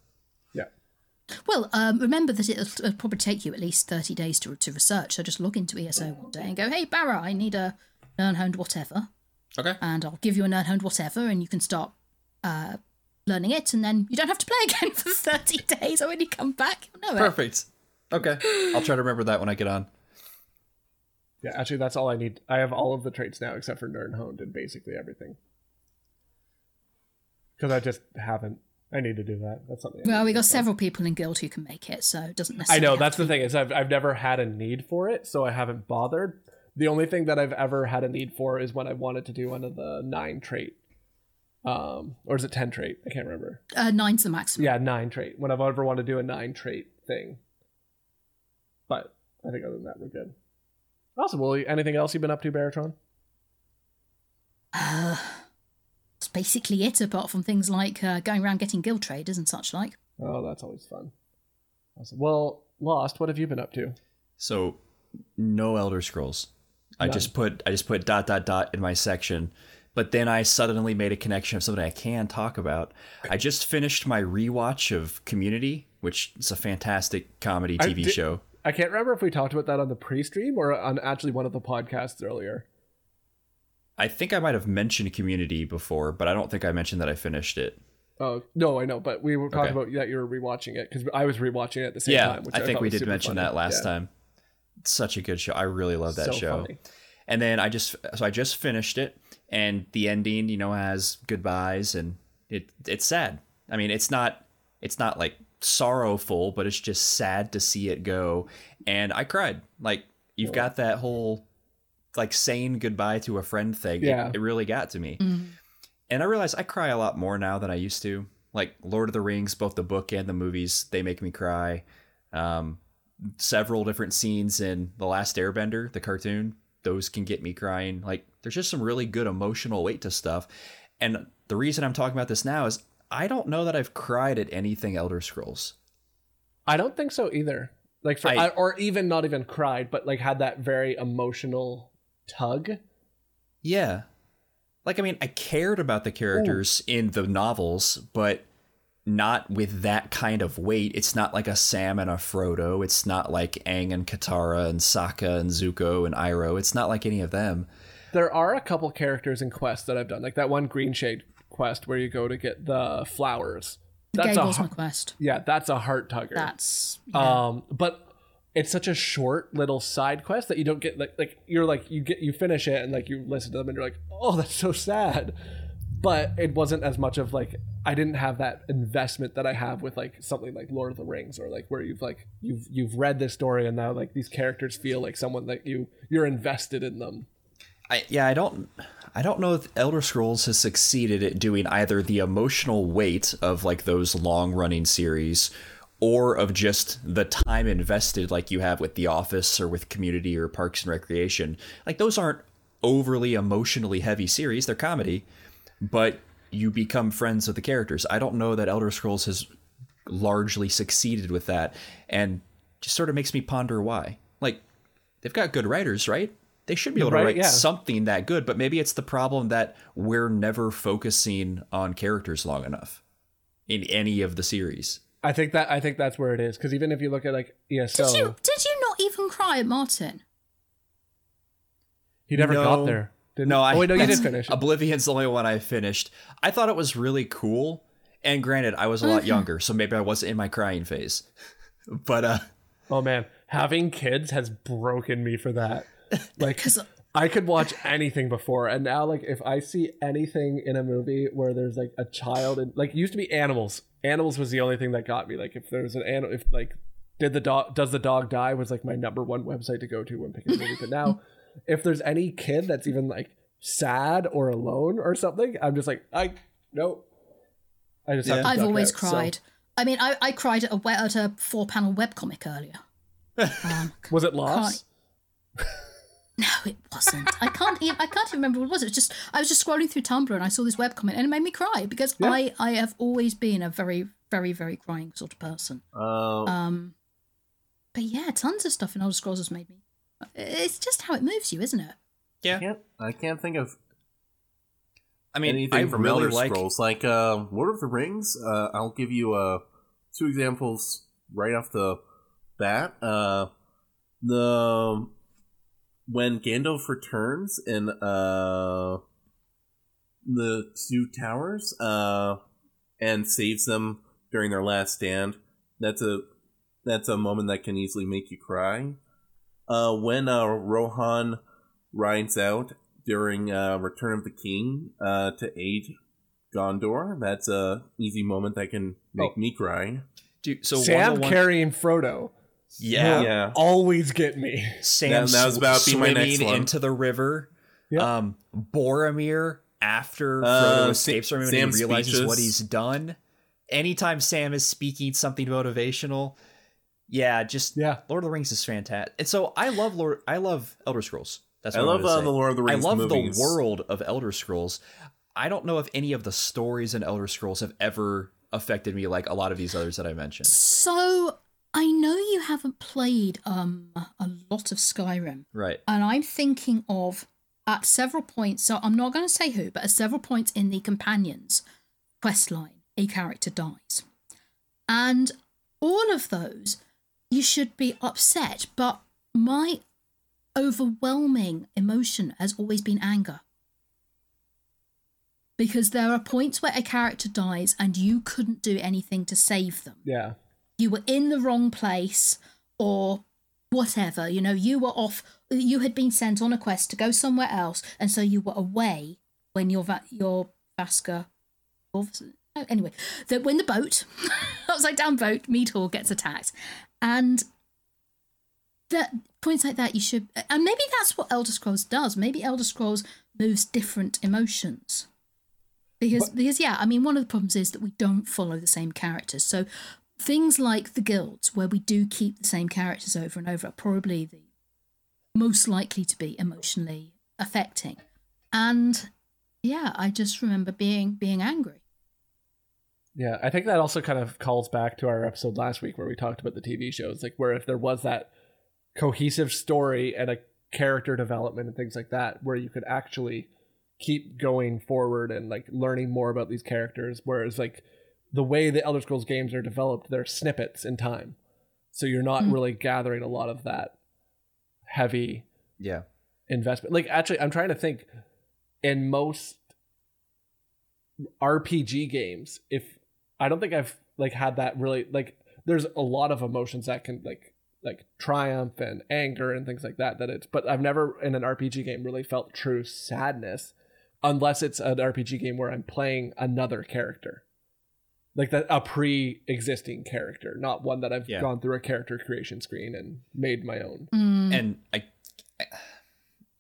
Yeah. Well, um, remember that it'll, it'll probably take you at least thirty days to to research. So just log into ESO one day and go, "Hey, Barra, I need a Nirnhoned whatever," Okay. and I'll give you a Nirnhoned whatever, and you can start uh, learning it, and then you don't have to play again for 30 days. Or when you come back, you'll know it. Perfect. Okay. I'll try to remember that when I get on. Yeah, actually, that's all I need. I have all of the traits now except for Nirnhoned and basically everything. Because I just haven't. I need to do that. That's something. Well, we got several people in guild who can make it, so it doesn't necessarily. I know that's the thing is I've I've never had a need for it, so I haven't bothered. The only thing that I've ever had a need for is when I wanted to do one of the nine trait, um, or is it ten trait? I can't remember. Uh, nine's the maximum. Yeah, nine trait. When I've ever wanted to do a nine trait thing. But I think other than that, we're good. Awesome. Well, anything else you've been up to, Baratron? Uh, basically it, apart from things like uh, going around getting guild traders and such like. Oh, that's always fun. Awesome. Well, Lost, what have you been up to? So no Elder Scrolls. I just put I just put dot dot dot in my section. But then I suddenly made a connection of something I can talk about. I just finished my rewatch of Community, which is a fantastic comedy I TV did- show. I can't remember if we talked about that on the pre-stream or on actually one of the podcasts earlier. I think I might have mentioned Community before, but I don't think I mentioned that I finished it. Oh no, I know, but we were talking Okay. about that you were rewatching it because I was rewatching it at the same yeah, time. Which I think we did mention funny. that last Yeah. time. It's such a good show. I really love that So show. funny. And then I just so I just finished it, and the ending, you know, has goodbyes, and it it's sad. I mean, it's not it's not like sorrowful, but it's just sad to see it go. And I cried. Like you've got that whole like saying goodbye to a friend thing. It- Yeah. it, really got to me. And I realize I cry a lot more now than I used to. Like Lord of the Rings, both the book and the movies, they make me cry. Um, several different scenes in The Last Airbender, the cartoon, those can get me crying. Like there's just some really good emotional weight to stuff. And the reason I'm talking about this now is I don't know that I've cried at anything Elder Scrolls. I don't think so either. Like for, I- I, or even not even cried, but like had that very emotional tug. Yeah. Like I mean, I cared about the characters in the novels, but not with that kind of weight. It's not like a Sam and a Frodo. It's not like Aang and Katara and Sokka and Zuko and Iroh. It's not like any of them. There are a couple characters in quests that I've done, like that one Greenshade quest where you go to get the flowers. That's a Gable's my har- quest. yeah, that's a heart tugger. That's yeah. Um, but it's such a short little side quest that you don't get like like you're like you get you finish it and like you listen to them and you're like, oh, that's so sad. But it wasn't as much of like I didn't have that investment that I have with like something like Lord of the Rings or like where you've like you've you've read this story and now like these characters feel like someone that you you're invested in them. I yeah, I don't I don't know if Elder Scrolls has succeeded at doing either the emotional weight of like those long running series or of just the time invested like you have with The Office or with Community or Parks and Recreation. Like those aren't overly emotionally heavy series, they're comedy, but you become friends with the characters. I don't know that Elder Scrolls has largely succeeded with that and just sort of makes me ponder why. Like they've got good writers, right? They should be able Right, to write yeah. something that good, but maybe it's the problem that we're never focusing on characters long enough in any of the series. I think that I think that's where it is because even if you look at like ESO, did you did you not even cry at Martin? he never No. got there. Didn't No, I oh wait, no, you did finish. it. Oblivion's the only one I finished. I thought it was really cool, and granted, I was a lot younger, so maybe I wasn't in my crying phase. But uh, Oh man, having kids has broken me for that. Like 'Cause- I could watch anything before, and now like if I see anything in a movie where there's like a child and like it used to be animals. Animals was the only thing that got me. Like if there's an animal, if like did the dog does the dog die was like my number one website to go to when picking a movie. But now, if there's any kid that's even like sad or alone or something, I'm just like I nope. I just have Yeah. to I've always out. So- cried. I mean, I, I cried at a we- at a four panel webcomic earlier. Um, was it lost? no, it wasn't. I can't even I can't even remember what it was. It was just I was just scrolling through Tumblr and I saw this webcomic and it made me cry because Yeah. I I have always been a very very very crying sort of person. Oh. Um, but yeah, tons of stuff in Elder Scrolls has made me. It's just how it moves you, isn't it? yeah, I can't I can't think of I mean, anything I from really Elder like. Scrolls. Like uh, Lord of the Rings, uh, I'll give you uh, two examples right off the bat. Uh, the when Gandalf returns in uh, the two towers uh, and saves them during their last stand. That's a that's a moment that can easily make you cry. Uh, when uh, Rohan rides out during uh, Return of the King uh, to aid Gondor, that's a easy moment that can make Oh. me cry. Dude, so Sam 101 carrying Frodo. Yeah, Yeah. always get me. Sam That- that was sw- about to be my swimming next one. into the river. Yep. Um, Boromir after Uh, Frodo Sa- escapes from him and Sam's he realizes speeches. what he's done. Anytime Sam is speaking something motivational, yeah, just Yeah. Lord of the Rings is fantastic. And so I love Lord, I love Elder Scrolls. That's I love I'm uh, the Lord of the Rings. I love movies. the world of Elder Scrolls. I don't know if any of the stories in Elder Scrolls have ever affected me like a lot of these others that I mentioned. So I know you haven't played um a lot of Skyrim, Right. and I'm thinking of at several points. So I'm not going to say who, but at several points in the companions quest line, a character dies, and all of those you should be upset. But my overwhelming emotion has always been anger. Because there are points where a character dies and you couldn't do anything to save them Yeah. You were in the wrong place or whatever you know you were off you had been sent on a quest to go somewhere else and so you were away when your va- your Vaska oh, anyway that when the boat upside down boat Meadhall gets attacked. And that points like that you should and maybe that's what Elder Scrolls does. Maybe Elder Scrolls moves different emotions. Because because yeah i mean one of the problems is that we don't follow the same characters. So things like the guilds where we do keep the same characters over and over are probably the most likely to be emotionally affecting. And yeah i just remember being being angry. Yeah, I think that also kind of calls back to our episode last week where we talked about the TV shows, like where if there was that cohesive story and a character development and things like that, where you could actually keep going forward and like learning more about these characters, whereas like the way the Elder Scrolls games are developed, they're snippets in time, so you're not Mm. really gathering a lot of that heavy Yeah. investment. Like actually, I'm trying to think. In most RPG games, if I don't think I've like had that really like, there's a lot of emotions that can like like triumph and anger and things like that. That it's, but I've never in an RPG game really felt true sadness, unless it's an RPG game where I'm playing another character. Like that, a pre-existing character, not one that I've Yeah. gone through a character creation screen and made my own. Mm, and I,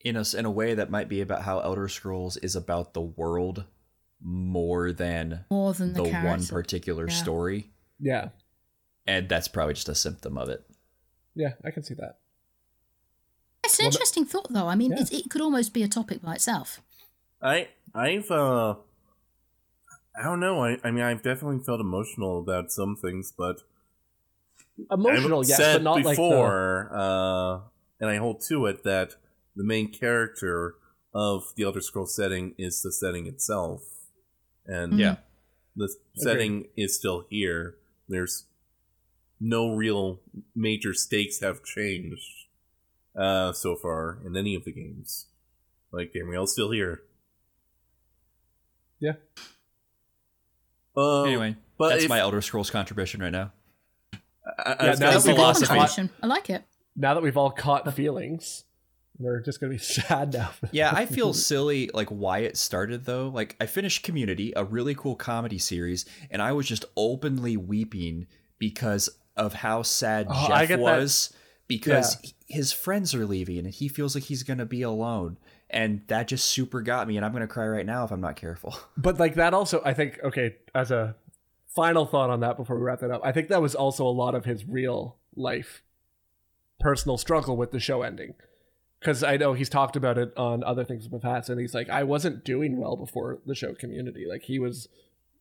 in a in a way that might be about how Elder Scrolls is about the world more than more than the, the, one particular Yeah. story, Yeah, and that's probably just a symptom of it. yeah, I can see that. it's an Well, the- interesting thought though i mean Yeah. it, it could almost be a topic by itself I I've uh I don't know. I I mean I've definitely felt emotional about some things, but Emotional, I've yes, said but not like the, uh, and I hold to it that the main character of the Elder Scrolls setting is the setting itself, and Yeah. the setting is still here. There's no real major stakes have changed uh, so far in any of the games. Like Tamriel's still here. Yeah. Uh, anyway, but that's if- my Elder Scrolls contribution right now. I, I Yeah, now gonna that That's we've all caught- contribution. i like it now that we've all caught feelings, we're just gonna be sad now. Yeah, I feel silly like why it started though. Like I finished Community, a really cool comedy series, and I was just openly weeping because of how sad Oh, Jeff get that. was because h- his friends are leaving and he feels like he's going to be alone. And that just super got me and I'm going to cry right now if I'm not careful. but like that also, I think. Okay, as a final thought on that before we wrap that up, I think that was also a lot of his real life, personal struggle with the show ending. Because I know he's talked about it on other things in the past, and he's like, I wasn't doing well before the show Community. Like he was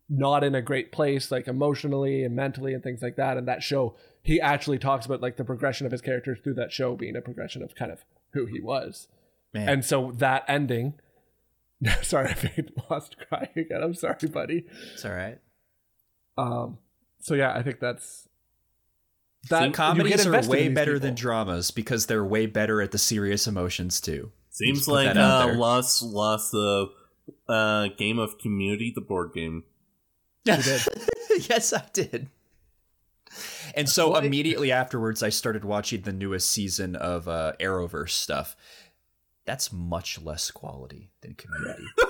not in a great place, like emotionally and mentally and things like that. And that show, he actually talks about like the progression of his characters through that show being a progression of kind of who he was. Man, And so that ending. sorry, I made lost crying again. I'm sorry, buddy. it's all right. Um. So yeah, I think that's That, you get comedies are way better people. than dramas because they're way better at the serious emotions too. Seems like that uh, lost lost the uh, Game of Community, the board game. yes, I did. And so immediately afterwards, I started watching the newest season of uh, Arrowverse stuff. That's much less quality than Community.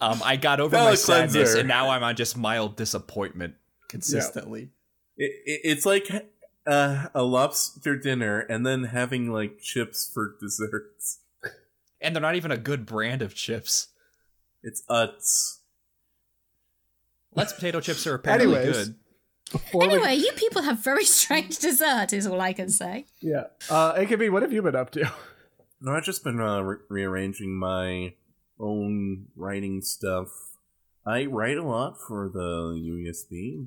um, I got over my sadness, cleanser. and now I'm on just mild disappointment consistently. It, it, it's like uh, a lobster dinner and then having like chips for desserts. And they're not even a good brand of chips. It's Utz. Let's potato chips are apparently Anyways. good. Before we- Anyway, you people have very strange dessert, is all I can say. yeah. Uh, AKB, what have you been up to? No, I've just been uh, re- rearranging my own writing stuff. I write a lot for the UESP.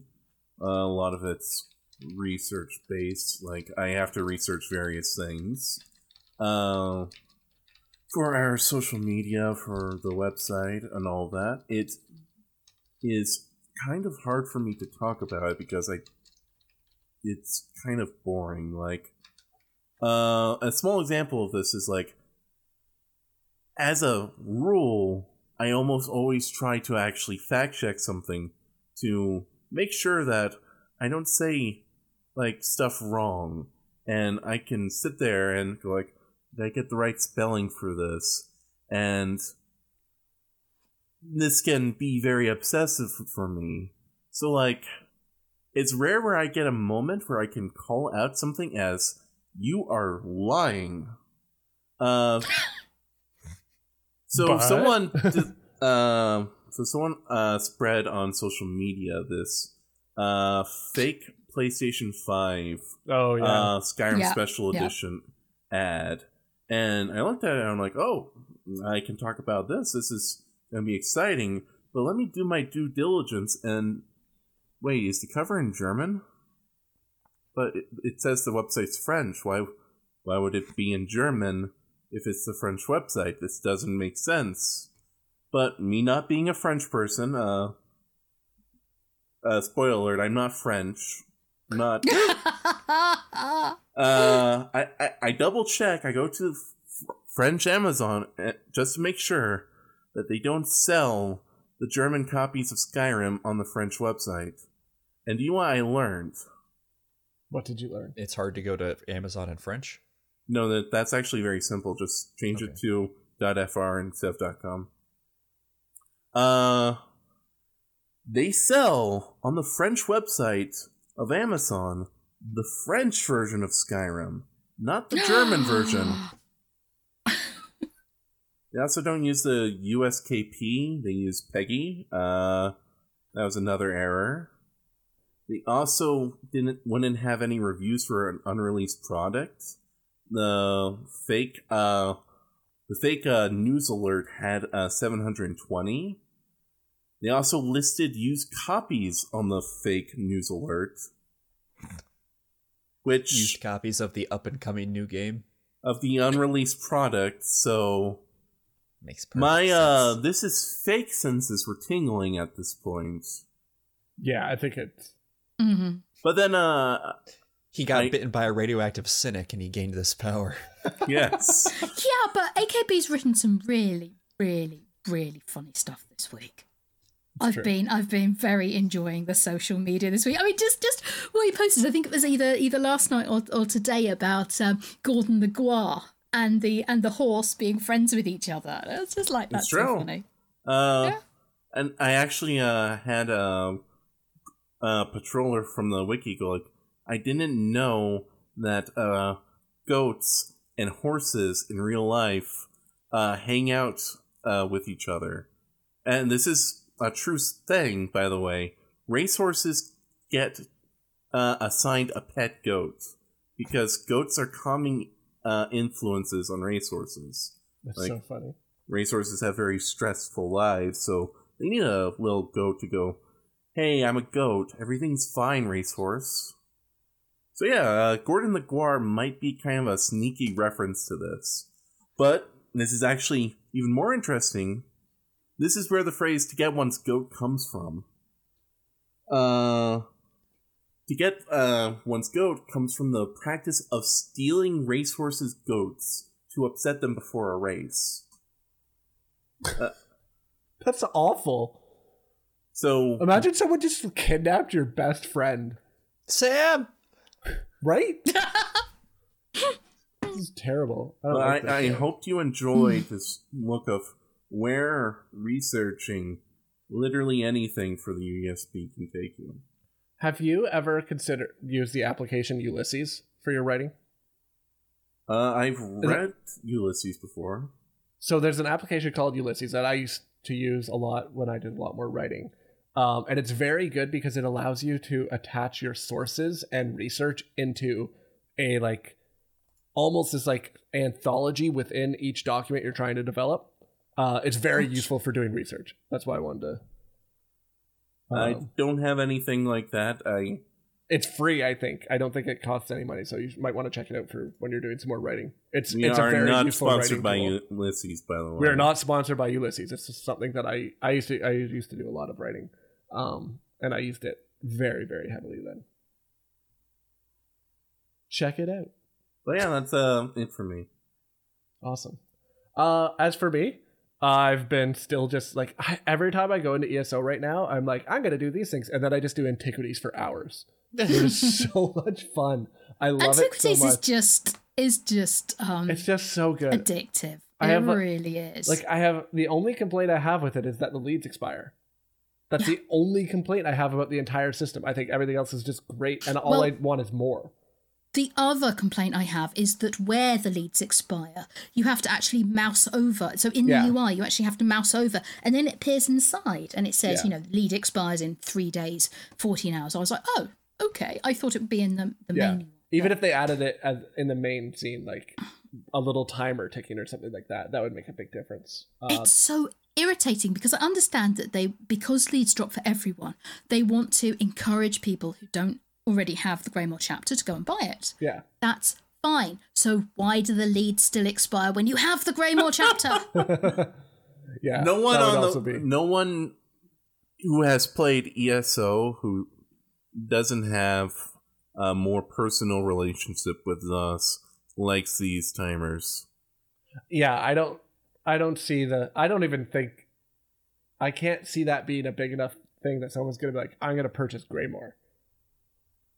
Uh, a lot of it's research based. Like I have to research various things. Uh, for our social media, for the website, and all that. It is kind of hard for me to talk about it because I. It's kind of boring. Like uh, a small example of this is like, as a rule, I almost always try to actually fact check something to make sure that I don't say like stuff wrong, and I can sit there and go like, did I get the right spelling for this? And this can be very obsessive for me. So like, it's rare where I get a moment where I can call out something as you are lying. Uh, so But- someone, d- uh, so someone uh, spread on social media this uh, fake PlayStation Five Oh yeah. uh, Skyrim Yeah, Special yeah. Edition ad, and I looked at it and I'm like, oh, I can talk about this. This is gonna be exciting. But let me do my due diligence and wait, is the cover in German? But it, it says the website's French. Why? Why would it be in German if it's the French website? This doesn't make sense. But me not being a French person, uh, uh spoiler alert, I'm not French. I'm not uh, I, I, I double check. I go to F- French Amazon uh, just to make sure that they don't sell the German copies of Skyrim on the French website. And do you know what I learned? what did you learn? It's hard to go to Amazon in French. No, that that's actually very simple. Just change it Okay. to .fr instead of .com. Uh, they sell on the French website of Amazon the French version of Skyrim, not the German version. They also don't use the USKP. They use PEGI. Uh, that was another error. They also didn't wouldn't have any reviews for an unreleased product. The fake uh, the fake uh, news alert had uh, 720. They also listed used copies on the fake news alert, which Used copies of the up and coming new game of the unreleased product. So makes perfect My uh sense. this is fake senses were tingling at this point. Yeah, I think it's hmm But then uh He got I- bitten by a radioactive cynic and he gained this power. yes. Yeah, but AKB's written some really, really, really funny stuff this week. I've true. been I've been very enjoying the social media this week. I mean, just just what he posted. I think it was either either last night or, or today about um, Gordon the Guar and the and the horse being friends with each other. It's just like that's so funny. Uh Yeah. and I actually uh had a a patroller from the wiki go like I didn't know that uh goats and horses in real life uh hang out uh with each other. And this is a true thing, by the way. Racehorses get uh, assigned a pet goat because goats are calming uh, influences on racehorses. that's Like- so funny. Racehorses have very stressful lives, so they need a little goat to go, hey, I'm a goat. Everything's fine, racehorse. So yeah, uh, Gordon the Guar might be kind of a sneaky reference to this. But this is actually even more interesting. This is where the phrase to get one's goat comes from. Uh, to get uh, one's goat comes from the practice of stealing racehorses' goats to upset them before a race. That's awful. So Imagine someone just kidnapped your best friend, Sam. right? this is terrible. I, don't like I, I game. hope you enjoyed this look of where researching literally anything for the UESP can take you. Have you ever considered use the application Ulysses for your writing? Uh, I've it- read Ulysses before. So there's an application called Ulysses that I used to use a lot when I did a lot more writing. Um, and it's very good because it allows you to attach your sources and research into a like almost this like anthology within each document you're trying to develop. Uh, it's very useful for doing research. That's why I wanted to. I Um, don't have anything like that. I it's free, I think. I don't think it costs any money, so you might want to check it out for when you're doing some more writing. It's we it's a are very not useful sponsored by tool. Ulysses, by the way. We are not sponsored by Ulysses. It's just something that I I used to I used to do a lot of writing, um, and I used it very very heavily then. Check it out. But yeah, that's uh, it for me. Awesome. Uh, as for me, I've been still just like I, every time I go into ESO right now, I'm like I'm gonna do these things, and then I just do antiquities for hours. It is so much fun. I love it so Antiquities much. is just is just um it's just so good. addictive. I it have really is. Like I have the only complaint I have with it is that the leads expire. That's Yeah. the only complaint I have about the entire system. I think everything else is just great, and all Well- I want is more. The other complaint I have is that where the leads expire, you have to actually mouse over. So in Yeah. the UI, you actually have to mouse over, and then it appears inside, and it says, Yeah. you know, lead expires in three days, fourteen hours. I was like, oh, okay. I thought it would be in the, the Yeah. main. Even if they added it as in the main scene, like a little timer ticking or something like that, that would make a big difference. Uh, It's so irritating because I understand that they, because leads drop for everyone, they want to encourage people who don't already have the Greymoor chapter to go and buy it. yeah, That's fine. So why do the leads still expire when you have the Greymoor chapter? yeah. no one that would on also the be. no one who has played ESO who doesn't have a more personal relationship with us likes these timers. Yeah, I don't. I don't see the. I don't even think. I can't see that being a big enough thing that someone's gonna be like, I'm gonna purchase Greymoor.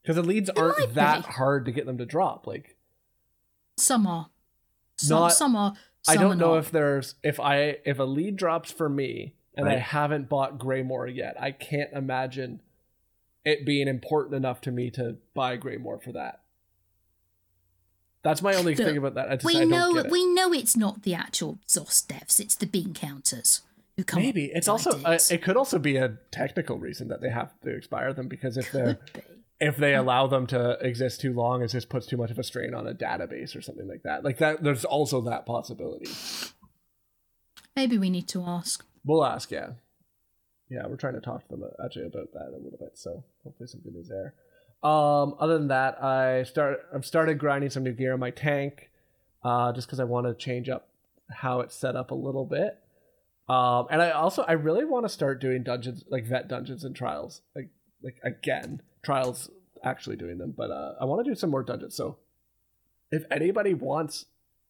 Because the leads aren't might that be. hard to get them to drop. Like, Some are. Some, Not- some are. I don't are know not. if there's if I if a lead drops for me and I haven't bought Greymoor yet, I can't imagine it being important enough to me to buy Greymoor for that. That's my only Look, thing about that. I just, we I don't know get it. we know it's not the actual Zos devs. It's the bean counters who come. Maybe it's also uh, ideas. it could also be a technical reason that they have to expire them because if they're be. If they allow them to exist too long, it just puts too much of a strain on a database or something like that. Like that, there's also that possibility. Maybe we need to ask. We'll ask, yeah. Yeah, we're trying to talk to them uh, actually about that a little bit, so hopefully some good news there. Um, other than that, I start I've started grinding some new gear on my tank, uh, just because I want to change up how it's set up a little bit. Um, and I also I really want to start doing dungeons like vet dungeons and trials, like like again trials actually doing them, but uh, I want to do some more dungeons. So if anybody wants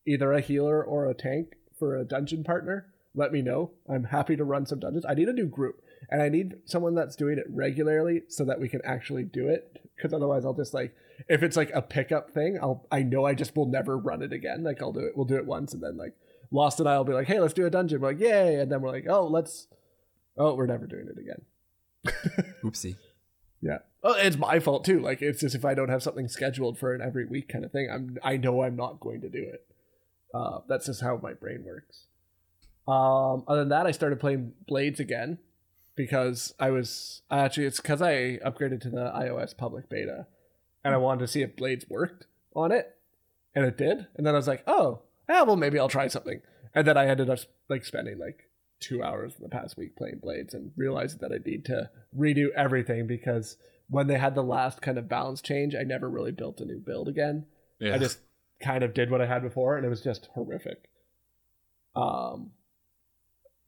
either a healer or a tank for a dungeon partner, let me know. I'm happy to run some dungeons. I need a new group, and I need someone that's doing it regularly so that we can actually do it. Because otherwise, I'll just like if it's like a pickup thing, I'll I know I just will never run it again. Like I'll do it, we'll do it once, and then like Lost and I will be like, hey, let's do a dungeon. We're like, yay, and then we're like, oh, let's, oh, we're never doing it again. Oopsie. Yeah. Oh, it's my fault too. Like it's just if I don't have something scheduled for an every week kind of thing, I'm I know I'm not going to do it. Uh, that's just how my brain works. Um, other than that, I started playing Blades again because I was actually it's because I upgraded to the iOS public beta, and I wanted to see if Blades worked on it, and it did. And then I was like, oh, yeah, well maybe I'll try something. And then I ended up like spending like two hours in the past week playing Blades and realized that I need to redo everything because when they had the last kind of balance change, I never really built a new build again. Yeah. I just kind of did what I had before, and it was just horrific. Um,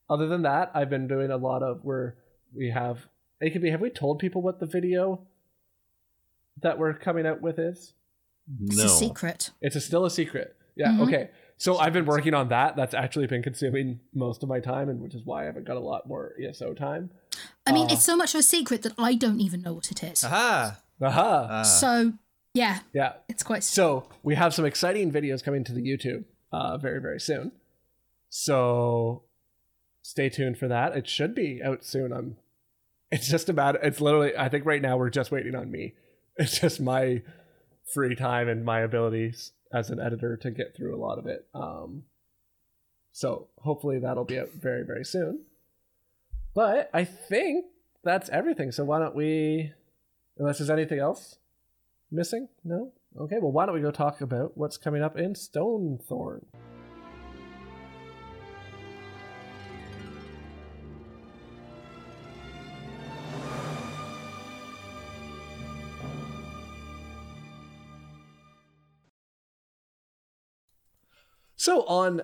other than that, I've been doing a lot of where we have AKB. Have we told people what the video that we're coming out with is? No. It's a secret. It's a, still a secret. Yeah. Mhm. Okay. So I've been working on that. That's actually been consuming most of my time, and which is why I haven't got a lot more ESO time. I mean, Uh. it's so much of a secret that I don't even know what it is. Aha! Aha. Ah. So yeah, yeah. it's quite. So we have some exciting videos coming to the YouTube uh, very very soon. So stay tuned for that. It should be out soon. I'm. It's just about. It's literally. I think right now we're just waiting on me. It's just my free time and my abilities as an editor to get through a lot of it. Um, so hopefully that'll be out very very soon. But I think that's everything. So why don't we? Unless there's anything else missing? No? Okay, well, why don't we go talk about what's coming up in Stonethorn? So, on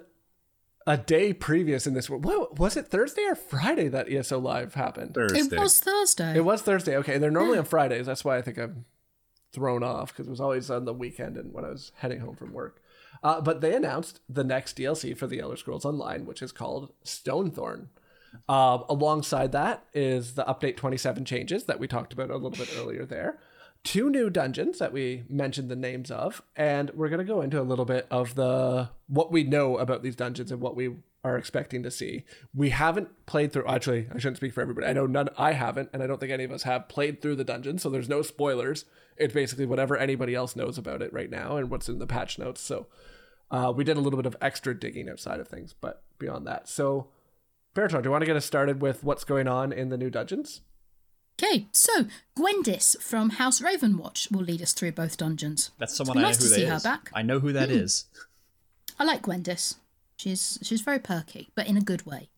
a day previous in this, what was it Thursday or Friday that ESO Live happened? Thursday. it was Thursday. It was Thursday. Okay, they're normally on Fridays. That's why I think I'm thrown off because it was always on the weekend and when I was heading home from work. Uh, but they announced the next DLC for the Elder Scrolls Online, which is called Stonethorn. Uh, alongside that is the update 27 changes that we talked about a little bit earlier there. Two new dungeons that we mentioned the names of, and we're going to go into a little bit of the what we know about these dungeons and what we are expecting to see. We haven't played through. Actually, I shouldn't speak for everybody. I know none. I haven't, and I don't think any of us have played through the dungeon, so there's no spoilers. It's basically whatever anybody else knows about it right now and what's in the patch notes. So uh, we did a little bit of extra digging outside of things, but beyond that, so. Baratron, do you want to get us started with what's going on in the new dungeons? Okay, so Gwendis from House Ravenwatch will lead us through both dungeons. That's someone I know who to that see is. her back. I know who that is. I like Gwendis. She's she's very perky, but in a good way.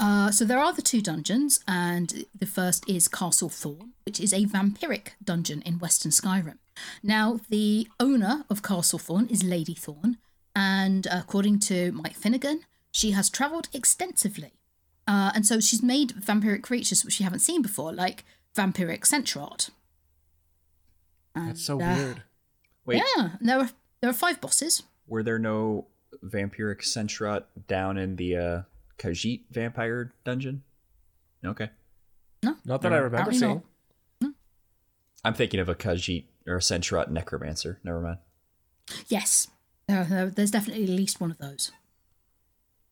Uh, so there are the two dungeons, and the first is Castle Thorn, which is a vampiric dungeon in Western Skyrim. Now, the owner of Castle Thorn is Lady Thorn, and according to Mike Finnegan, she has travelled extensively. Uh, and so she's made vampiric creatures which you haven't seen before, like vampiric centrot. That's so uh, weird. Wait, Yeah, there are there are five bosses. were there no vampiric centrot down in the uh, Khajiit vampire dungeon? Okay. No, not that I remember seeing. not. I'm thinking of a Khajiit or a centrot necromancer. Never mind. Yes, there, there, there's definitely at least one of those.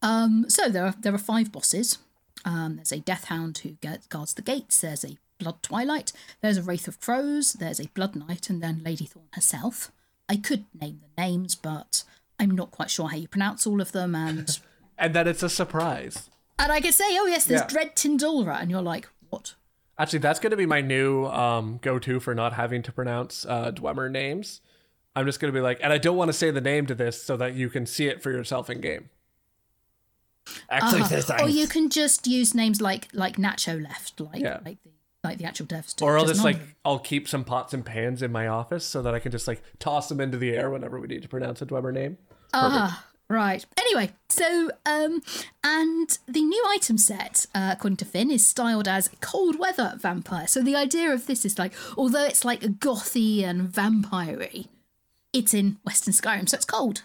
Um, so there are there are five bosses. Um, there's a Death Hound who get, guards the gates. There's a Blood Twilight. There's a Wraith of Crows. There's a Blood Knight, and then Lady Thorn herself. I could name the names, but I'm not quite sure how you pronounce all of them. And And then it's a surprise. and I could say, oh yes, there's Yeah. Dread Tindulra, and you're like, what? Actually, that's going to be my new um, go-to for not having to pronounce uh, Dwemer names. I'm just going to be like, and I don't want to say the name to this so that you can see it for yourself in game. Actually, Uh-huh. Or you can just use names like like Nacho Left, like Yeah. like the like the actual Or I'll just just like. I'll keep some pots and pans in my office so that I can just like toss them into the air whenever we need to pronounce a Dwemer name. Ah, right. Anyway, so um, and the new item set, uh, according to Finn, is styled as cold weather vampire. So the idea of this is like, although it's like gothy and vampire-y, it's in Western Skyrim, so it's cold.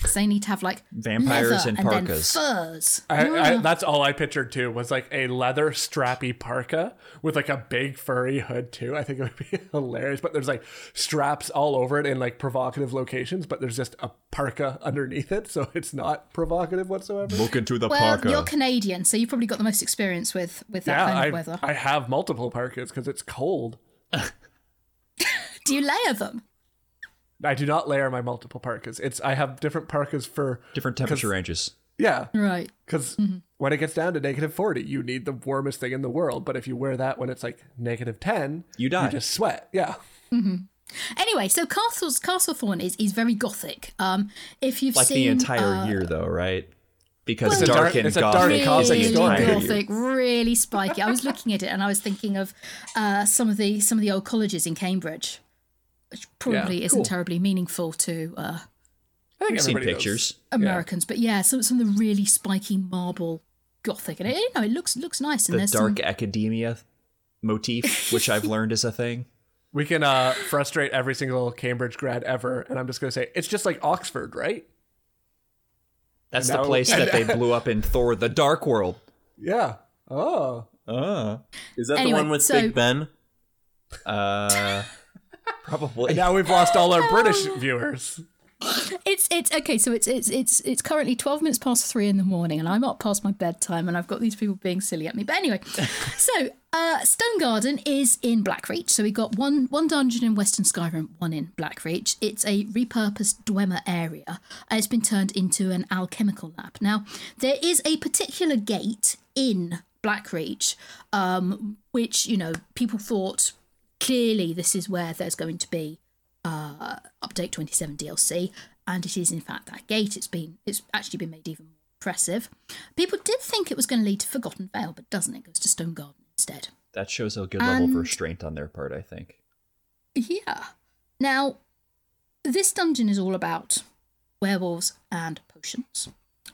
So they need to have like Vampires leather in and then parkas. furs. I, I, that's all I pictured too was like a leather strappy parka with like a big furry hood too. I think it would be hilarious. But there's like straps all over it in like provocative locations, but there's just a parka underneath it, so it's not provocative whatsoever. Look into the well, you're Canadian, so you've probably got the most experience with with that yeah, kind I, of weather. I have multiple parkas because it's cold. Do you layer them? I do not layer my multiple parkas. It's I have different parkas for different temperature ranges. yeah, Right. because when it gets down to negative forty, you need the warmest thing in the world. But if you wear that when it's like negative ten, You die. You just sweat. Yeah. Anyway, so Castle's Castlethorn is is very gothic. Um, if you've Like seen the entire uh, year, though, right? Because Well, It's a dark dark- and it's a dark gothic Gothic is like really the story. entire year. gothic, really spiky. I was looking at it and I was thinking of uh, some of the some of the old colleges in Cambridge, which probably Yeah, isn't cool. terribly meaningful to uh, I think I've seen everybody knows. pictures. Americans, but yeah, some some of the really spiky marble gothic, and it, you know it looks looks nice. And The dark some, academia motif, which I've learned is a thing. We can uh, frustrate every single Cambridge grad ever, and I'm just gonna say it's just like Oxford, right? That's And the now- place that they blew up in Thor: The Dark World. Yeah. Oh. Uh, Is that Anyway, the one with so- Big Ben? uh probably. Now we've lost all our British viewers. It's it's okay. So it's it's it's it's currently twelve minutes past three in the morning, and I'm up past my bedtime, and I've got these people being silly at me. But anyway, so uh, Stone Garden is in Blackreach. So we got one one dungeon in Western Skyrim, one in Blackreach. It's a repurposed Dwemer area, it's been turned into an alchemical lab. Now there is a particular gate in Blackreach, um, which you know people thought clearly this is where there's going to be uh, update 27 DLC, and it is in fact that gate. It's been it's actually been made even more impressive. People did think it was going to lead to Forgotten Vale, but doesn't. It goes to Stone Garden instead. that shows a good level of restraint on their part, I think. Yeah. Now, this dungeon is all about werewolves and potions,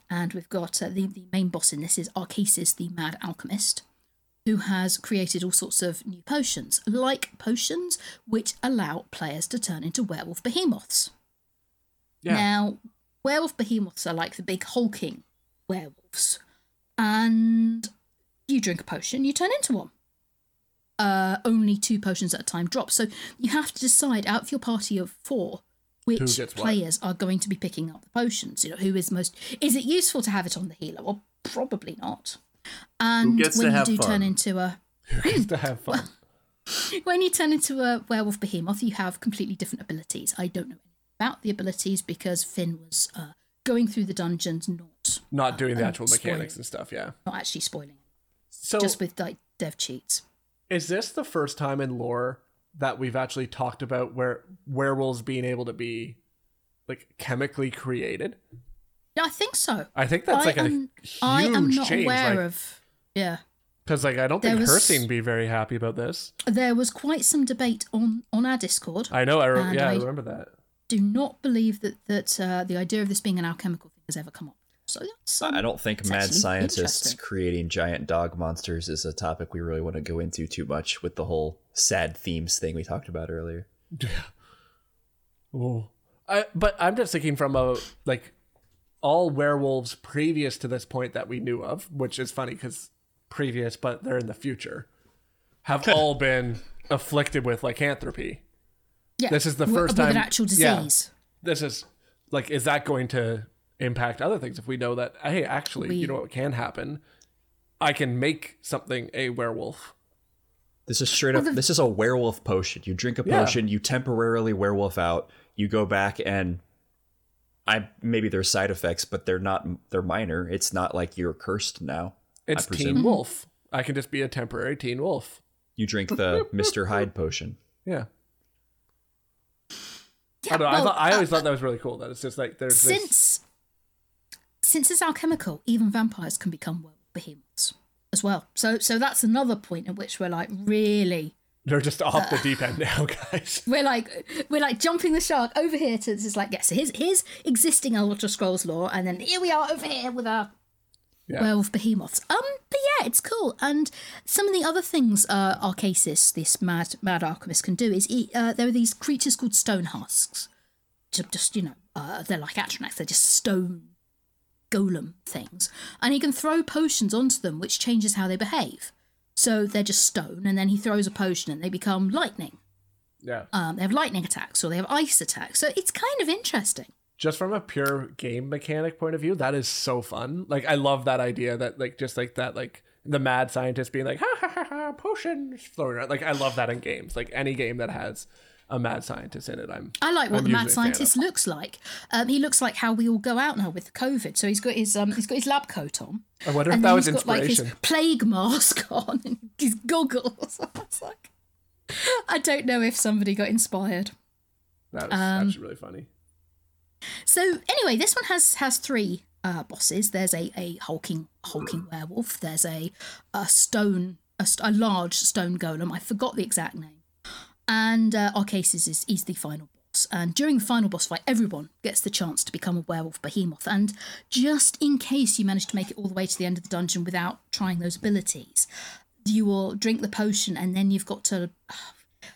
and we've got uh, the the main boss in this is Arkasis, the Mad Alchemist. Who has created all sorts of new potions, like potions which allow players to turn into werewolf behemoths. Yeah. Now, werewolf behemoths are like the big hulking werewolves, and you drink a potion, you turn into one. Uh, only two potions at a time drop, so you have to decide out of your party of four which gets what? players are going to be picking up the potions. You know, who is most? Is it useful to have it on the healer? Well, probably not. And gets to when you do fun? turn into a Just to have fun. when you turn into a werewolf behemoth, you have completely different abilities. I don't know about the abilities because Finn was uh, going through the dungeons, not Not doing the um, actual spoiling. mechanics and stuff. Yeah. not actually spoiling, So just with like dev cheats. is this the first time in lore that we've actually talked about where werewolves being able to be like chemically created? Yeah, I think so. I think that's I like a am, huge I am not change. aware like, of. Yeah, because like I don't There think was- Hersing be very happy about this. there was quite some debate on on our Discord. I know. I re- yeah, I I- remember that. Do not believe that that uh, the idea of this being an alchemical thing has ever come up. So that's, um, I don't think mad scientists creating giant dog monsters is a topic we really want to go into too much with the whole sad themes thing we talked about earlier. Yeah. Oh, I but I'm just thinking from a like all werewolves previous to this point that we knew of, which is funny because previous, but they're in the future, have all been afflicted with lycanthropy. yeah, this is the first with time- an actual yeah. disease. This is like, is that going to impact other things if we know that? Hey, actually, We- you know what can happen? I can make something a werewolf. This is straight up. This is a werewolf potion. You drink a Yeah. potion, you temporarily werewolf out. You go back and I maybe there's side effects, but they're not. They're minor. It's not like you're cursed now. It's. Teen Wolf. I can just be a temporary Teen Wolf. You drink the Mister Hyde potion. Yeah. Yeah, I don't know. I, thought, I uh, always thought that was really cool. That it's just like there's this. since since it's alchemical, even vampires can become werewolf behemoths as well. So so that's another point at which we're like really They're just off the deep end now, guys. we're like we're like jumping the shark over here to this is like yes, here's here's existing Elder Scrolls lore, and then here we are over here with our Yeah. werewolf behemoths. Um, but yeah, it's cool. And some of the other things uh, Arkasis, this mad mad alchemist, can do is eat. Uh, there are these creatures called stone husks. Just, just you know, uh, they're like Atronachs. They're just stone golem things, and he can throw potions onto them, which changes how they behave. So they're just stone, and then he throws a potion, and they become lightning. Yeah. Um, they have lightning attacks, or they have ice attacks. So it's kind of interesting. Just from a pure game mechanic point of view, that is so fun. Like I love that idea that like just like that like the mad scientist being like ha ha ha ha potions floating around. Like I love that in games. Like any game that has a mad scientist in it, I'm I like what I'm the mad usually a fan of. scientist looks like. Um, he looks like how we all go out now with COVID. So he's got his um, he's got his lab coat on. I wonder if that was he's got like his inspiration. plague mask on and his goggles. I was like, I don't know if somebody got inspired. That was um, actually really funny. So anyway, this one has has three uh, bosses. There's a a hulking hulking werewolf. There's a a stone a, st- a large stone golem. I forgot the exact name. And uh, Arkasis is is the final boss. And during the final boss fight, everyone gets the chance to become a werewolf behemoth. And just in case you manage to make it all the way to the end of the dungeon without trying those abilities, you will drink the potion, and then you've got to.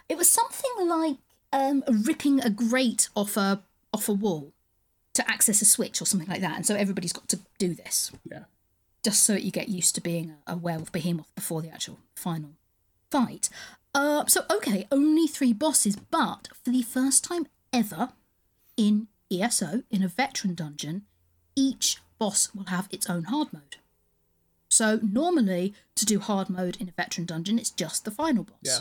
It was something like um, ripping a grate off a off a wall to access a switch or something like that, and so everybody's got to do this. Yeah. Just so that you get used to being a, a werewolf behemoth before the actual final fight. Uh, so okay, only three bosses, but for the first time ever in ESO in a veteran dungeon, each boss will have its own hard mode. So normally to do hard mode in a veteran dungeon, it's just the final boss. Yeah.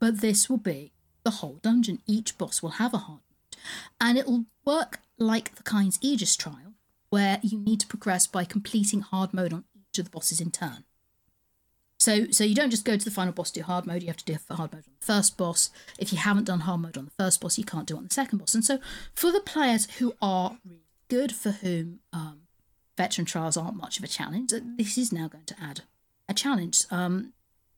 But this will be the whole dungeon. Each boss will have a hard mode. And it'll work like the Kyne's Aegis trial, where you need to progress by completing hard mode on each of the bosses in turn. So, so you don't just go to the final boss do hard mode. You have to do hard mode on the first boss. If you haven't done hard mode on the first boss, you can't do it on the second boss. And so, for the players who are really good, for whom um, veteran trials aren't much of a challenge, this is now going to add a challenge. Um,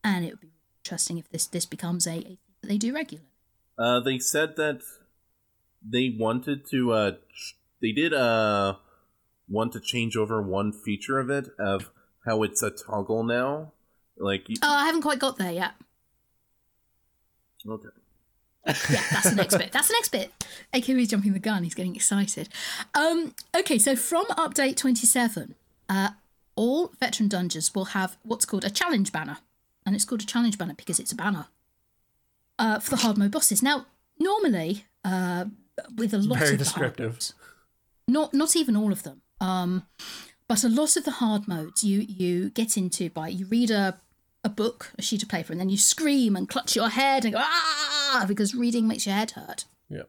and it would be interesting if this this becomes a, a they do regularly. Uh, they said that they wanted to. Uh, ch- they did uh want to change over one feature of it of how it's a toggle now. Like, you- Oh, I haven't quite got there yet. okay, Yeah, that's the next bit. That's the next bit. AKB's jumping the gun. He's getting excited. Um, okay, so from update 27, uh, all veteran dungeons will have what's called a challenge banner. And it's called a challenge banner because it's a banner uh, for the hard mode bosses. Now, normally, uh, with a lot Very of the hard descriptive. modes, not not even all of them, um, but a lot of the hard modes you you get into by you read a a book, a sheet of paper, and then you scream and clutch your head and go ah because reading makes your head hurt. Yeah.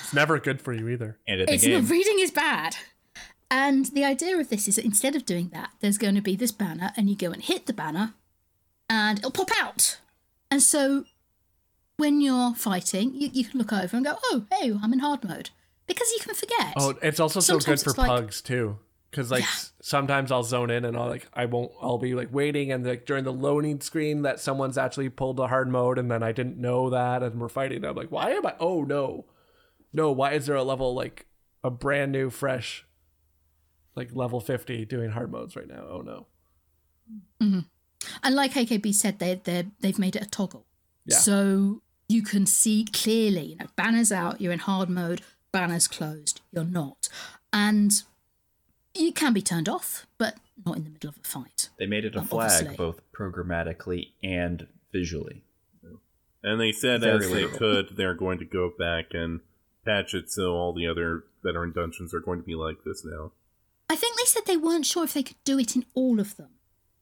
It's never good for you either. And It's not reading is bad. And the idea of this is that instead of doing that, there's going to be this banner, and you go and hit the banner, and it'll pop out. And so when you're fighting, you, you can look over and go, oh, hey, I'm in hard mode. Because you can forget. Oh, it's also so good for like- pugs too. Because like Yeah. sometimes I'll zone in and I'll like I won't I'll be like waiting and like during the loading screen that someone's actually pulled a hard mode and then I didn't know that and we're fighting. I'm like, why am I? Oh no, no. Why is there a level like a brand new fresh, like level fifty doing hard modes right now? Oh no. Mm-hmm. And like AKB said, they they they've made it a toggle, Yeah. so you can see clearly. You know, banners out, you're in hard mode. Banners closed, you're not, and you can be turned off, but not in the middle of a fight. they made it a Um, flag obviously. both programmatically and visually. and they said Very as they could, they're going to go back and patch it so all the other veteran dungeons are going to be like this now. I think they said they weren't sure if they could do it in all of them,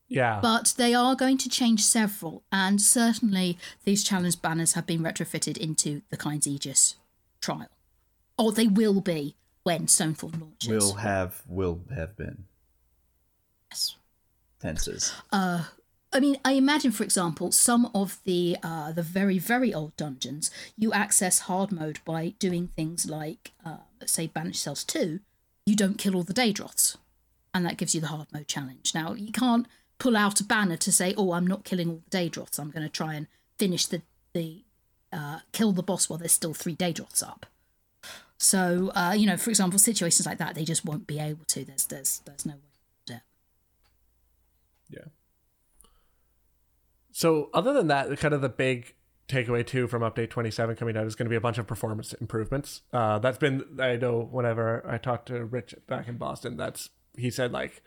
Yeah. but they are going to change several, and certainly these challenge banners have been retrofitted into the Kyne's Aegis trial, or they will be when Stonefall launches. Will have will have been Yes. tenses. uh, I mean, I imagine, for example, some of the uh, the very very old dungeons you access hard mode by doing things like, uh, say, Banished Cells Two. You don't kill all the Daedroths, and that gives you the hard mode challenge. Now you can't pull out a banner to say, "Oh, I'm not killing all the Daedroths. I'm going to try and finish the the uh, kill the boss while there's still three Daedroths up." So, uh, you know, for example, situations like that, they just won't be able to. There's there's there's no way. it. Yeah. So other than that, kind of the big takeaway too from update 27 coming out is going to be a bunch of performance improvements. Uh, that's been I know whenever I talked to Rich back in Boston, that's he said like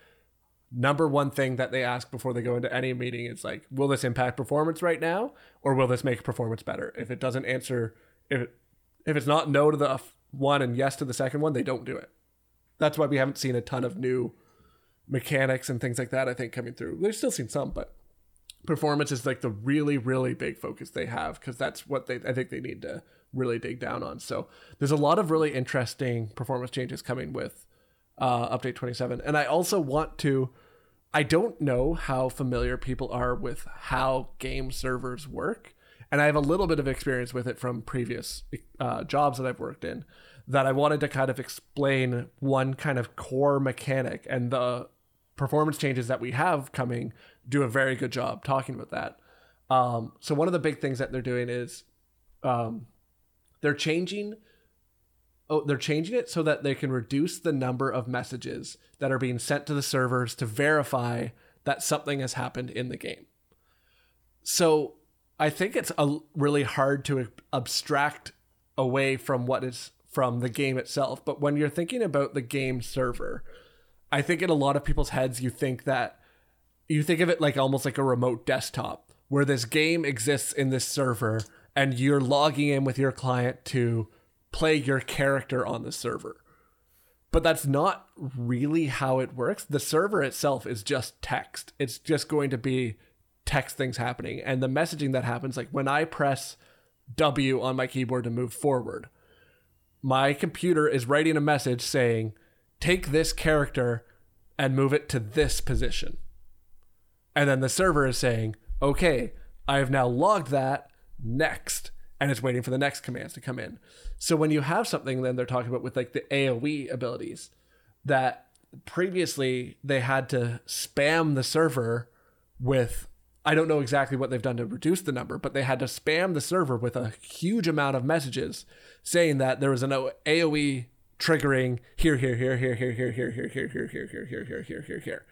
number one thing that they ask before they go into any meeting is like, will this impact performance right now, or will this make performance better? If it doesn't answer, if it, if it's not no to the one and yes to the second one, they don't do it. That's why we haven't seen a ton of new mechanics and things like that. I think coming through. We've still seen some, but performance is like the really really big focus they have because that's what they I think they need to really dig down on. So there's a lot of really interesting performance changes coming with uh, update 27, and I also want to. I don't know how familiar people are with how game servers work, and I have a little bit of experience with it from previous uh, jobs that I've worked in. That I wanted to kind of explain one kind of core mechanic and the performance changes that we have coming do a very good job talking about that. Um, so one of the big things that they're doing is um, they're changing. Oh, they're changing it so that they can reduce the number of messages that are being sent to the servers to verify that something has happened in the game. So I think it's a, really hard to abstract away from what is from the game itself. But when you're thinking about the game server, I think in a lot of people's heads, you think that you think of it like almost like a remote desktop where this game exists in this server and you're logging in with your client to play your character on the server. But that's not really how it works. The server itself is just text. It's just going to be text things happening. And the messaging that happens, like when I press W on my keyboard to move forward, my computer is writing a message saying, take this character and move it to this position. And then the server is saying, okay, I have now logged that next. And it's waiting for the next commands to come in. So when you have something, then they're talking about with like the AoE abilities that previously they had to spam the server with I don't know exactly what they've done to reduce the number, but they had to spam the server with a huge amount of messages saying that there was an AoE triggering here, here, here, here, here, here, here, here, here, here, here, here, here, here, here, here, here.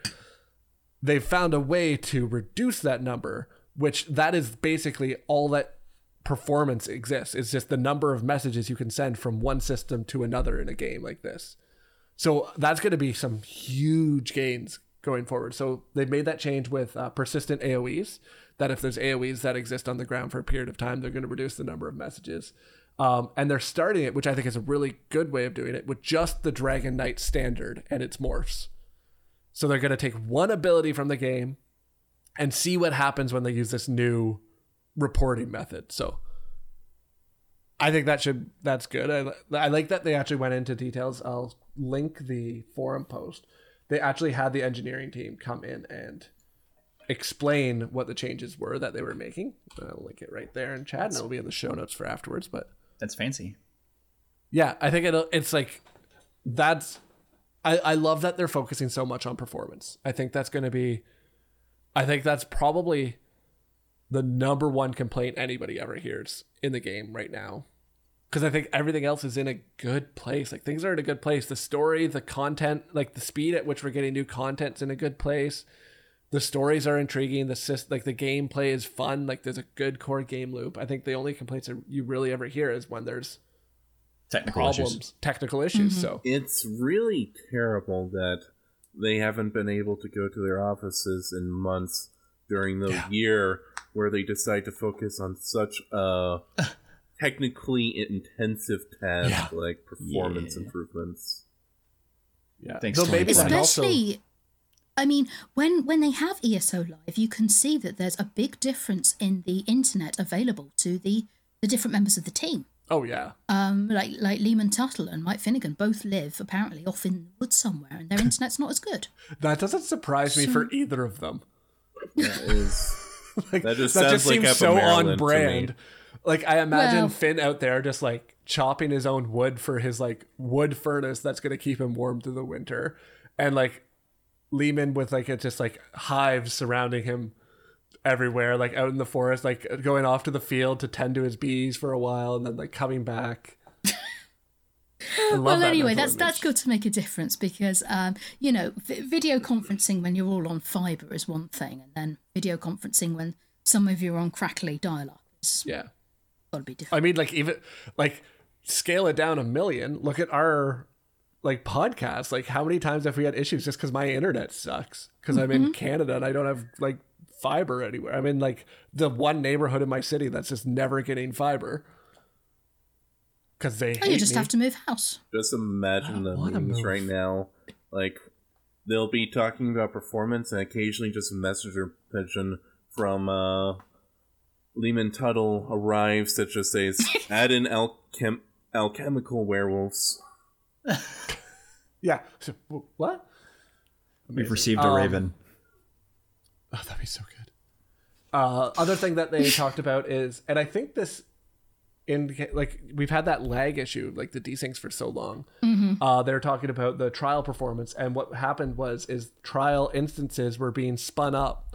They've found a way to reduce that number, which that is basically all that performance exists. It's just the number of messages you can send from one system to another in a game like this. So that's going to be some huge gains going forward. So they've made that change with uh, persistent AOEs. That if there's AOEs that exist on the ground for a period of time, they're going to reduce the number of messages. Um, and they're starting it, which I think is a really good way of doing it, with just the Dragon Knight standard and its morphs. So they're going to take one ability from the game and see what happens when they use this new reporting method. So I think that should that's good. I, I like that they actually went into details. I'll link the forum post. They actually had the engineering team come in and explain what the changes were that they were making. I'll link it right there in chat, and it'll be in the show notes for afterwards. But that's fancy. Yeah, I think it'll. It's like that's. I I love that they're focusing so much on performance. I think that's going to be. I think that's probably the number one complaint anybody ever hears in the game right now. Because I think everything else is in a good place. Like things are in a good place. The story, the content, like the speed at which we're getting new content's in a good place. The stories are intriguing. The system, like the gameplay is fun. Like there's a good core game loop. I think the only complaints you really ever hear is when there's technical problems, issues. technical issues. Mm-hmm. So it's really terrible that they haven't been able to go to their offices in months during the yeah. year where they decide to focus on such a technically intensive task yeah. like performance yeah. improvements. Yeah, thanks. So maybe especially. I mean, when when they have ESO Live, you can see that there's a big difference in the internet available to the the different members of the team. Oh yeah. Um, like like Leamon Tuttle and Mike Finnegan both live apparently off in the woods somewhere, and their internet's not as good. That doesn't surprise so, me for either of them. That is like, that just, that just seems so on brand. Like I imagine well, Finn out there just like chopping his own wood for his like wood furnace that's gonna keep him warm through the winter, and like Leamon with like it's just like hives surrounding him everywhere, like out in the forest, like going off to the field to tend to his bees for a while, and then like coming back. well, anyway, that's image. that's good to make a difference because um, you know v- video conferencing when you're all on fiber is one thing, and then video conferencing when some of you are on crackly dial-up is yeah, got to be different. I mean, like even like scale it down a million. Look at our like podcast. Like how many times have we had issues just because my internet sucks? Because mm-hmm. I'm in mm-hmm. Canada and I don't have like fiber anywhere. I'm in like the one neighborhood in my city that's just never getting fiber because they. Oh, you just me. have to move house. Just imagine the memes right now. Like they'll be talking about performance, and occasionally just a messenger pigeon from uh, Leamon Tuttle arrives that just says, "Add in alchem- alchemical werewolves." yeah. So, what? Amazing. We've received a um, raven. Oh, that'd be so good. Uh, other thing that they talked about is, and I think this in like we've had that lag issue like the desyncs for so long mm-hmm. uh, they're talking about the trial performance and what happened was is trial instances were being spun up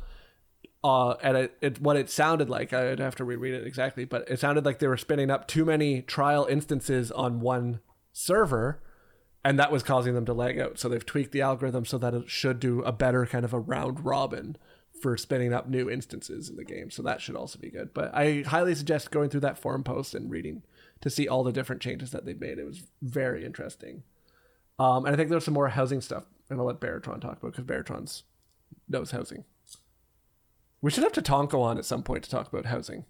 uh, and it, it what it sounded like i'd have to reread it exactly but it sounded like they were spinning up too many trial instances on one server and that was causing them to lag out so they've tweaked the algorithm so that it should do a better kind of a round robin for spinning up new instances in the game. So that should also be good. But I highly suggest going through that forum post and reading to see all the different changes that they've made. It was very interesting. Um, and I think there's some more housing stuff, and I'll let Baratron talk about because Baratron's knows housing. We should have Tatanko on at some point to talk about housing.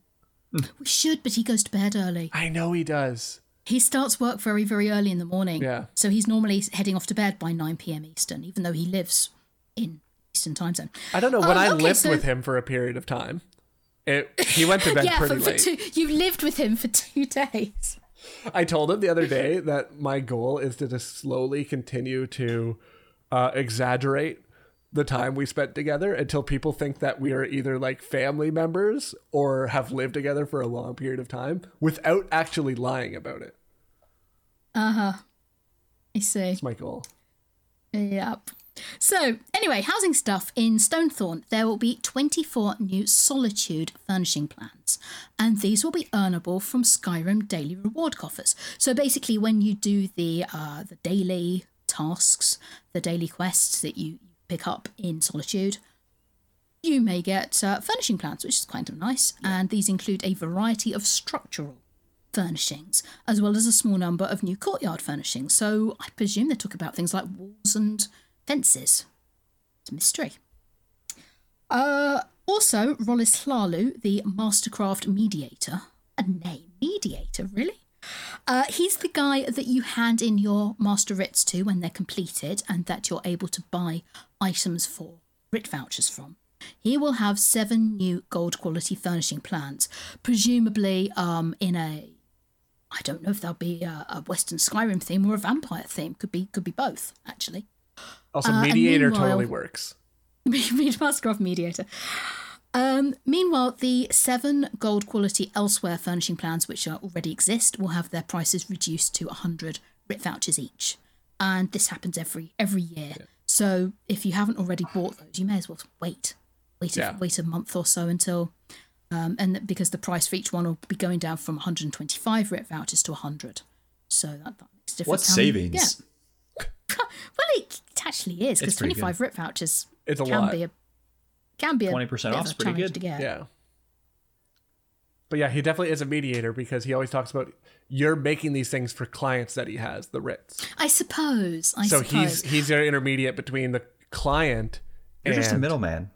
We should, but he goes to bed early. I know he does. He starts work very, very early in the morning. Yeah. So he's normally heading off to bed by 9 p.m. Eastern, even though he lives in Eastern time zone. I don't know. When Um, I okay, lived so- with him for a period of time, it he went to bed yeah, pretty for, for late. two, you lived with him for two days. I told him the other day that my goal is to just slowly continue to uh, exaggerate the time we spent together until people think that we are either like family members or have lived together for a long period of time without actually lying about it. Uh huh. I see. That's my goal. Yep. So, anyway, housing stuff in Stonethorn. There will be 24 new Solitude furnishing plans, and these will be earnable from Skyrim daily reward coffers. So, basically, when you do the uh, the daily tasks, the daily quests that you pick up in Solitude, you may get uh, furnishing plans, which is kind of nice. And these include a variety of structural furnishings, as well as a small number of new courtyard furnishings. So I presume they talk about things like walls and fences. It's a mystery. Uh, also, Rollis Hlalu, the Mastercraft Mediator, a name mediator, really? Uh, he's the guy that you hand in your master writs to when they're completed and that you're able to buy items for writ vouchers from. He will have seven new gold quality furnishing plans, presumably um, in a I don't know if there'll be a, a Western Skyrim theme or a vampire theme. Could be could be both, actually. Also, Uh, mediator meanwhile- totally works. Mastercraft Mediator. Um, meanwhile, the seven gold quality elsewhere furnishing plans, which are already exist, will have their prices reduced to 100 writ vouchers each. And this happens every every year. So if you haven't already bought those, you may as well wait. Wait, Yeah. a, wait a month or so until. Um, and because the price for each one will be going down from 125 writ vouchers to 100. So that, that makes a difference. What's savings? Yeah. well, it actually is because It's pretty 25 writ vouchers It's a can lot. be a can be a 20% off. of off's a pretty good. to get. Yeah. But yeah, he definitely is a mediator because he always talks about you're making these things for clients that he has, the writs. I suppose. I so suppose. he's he's their intermediate between the client You're and just a middleman.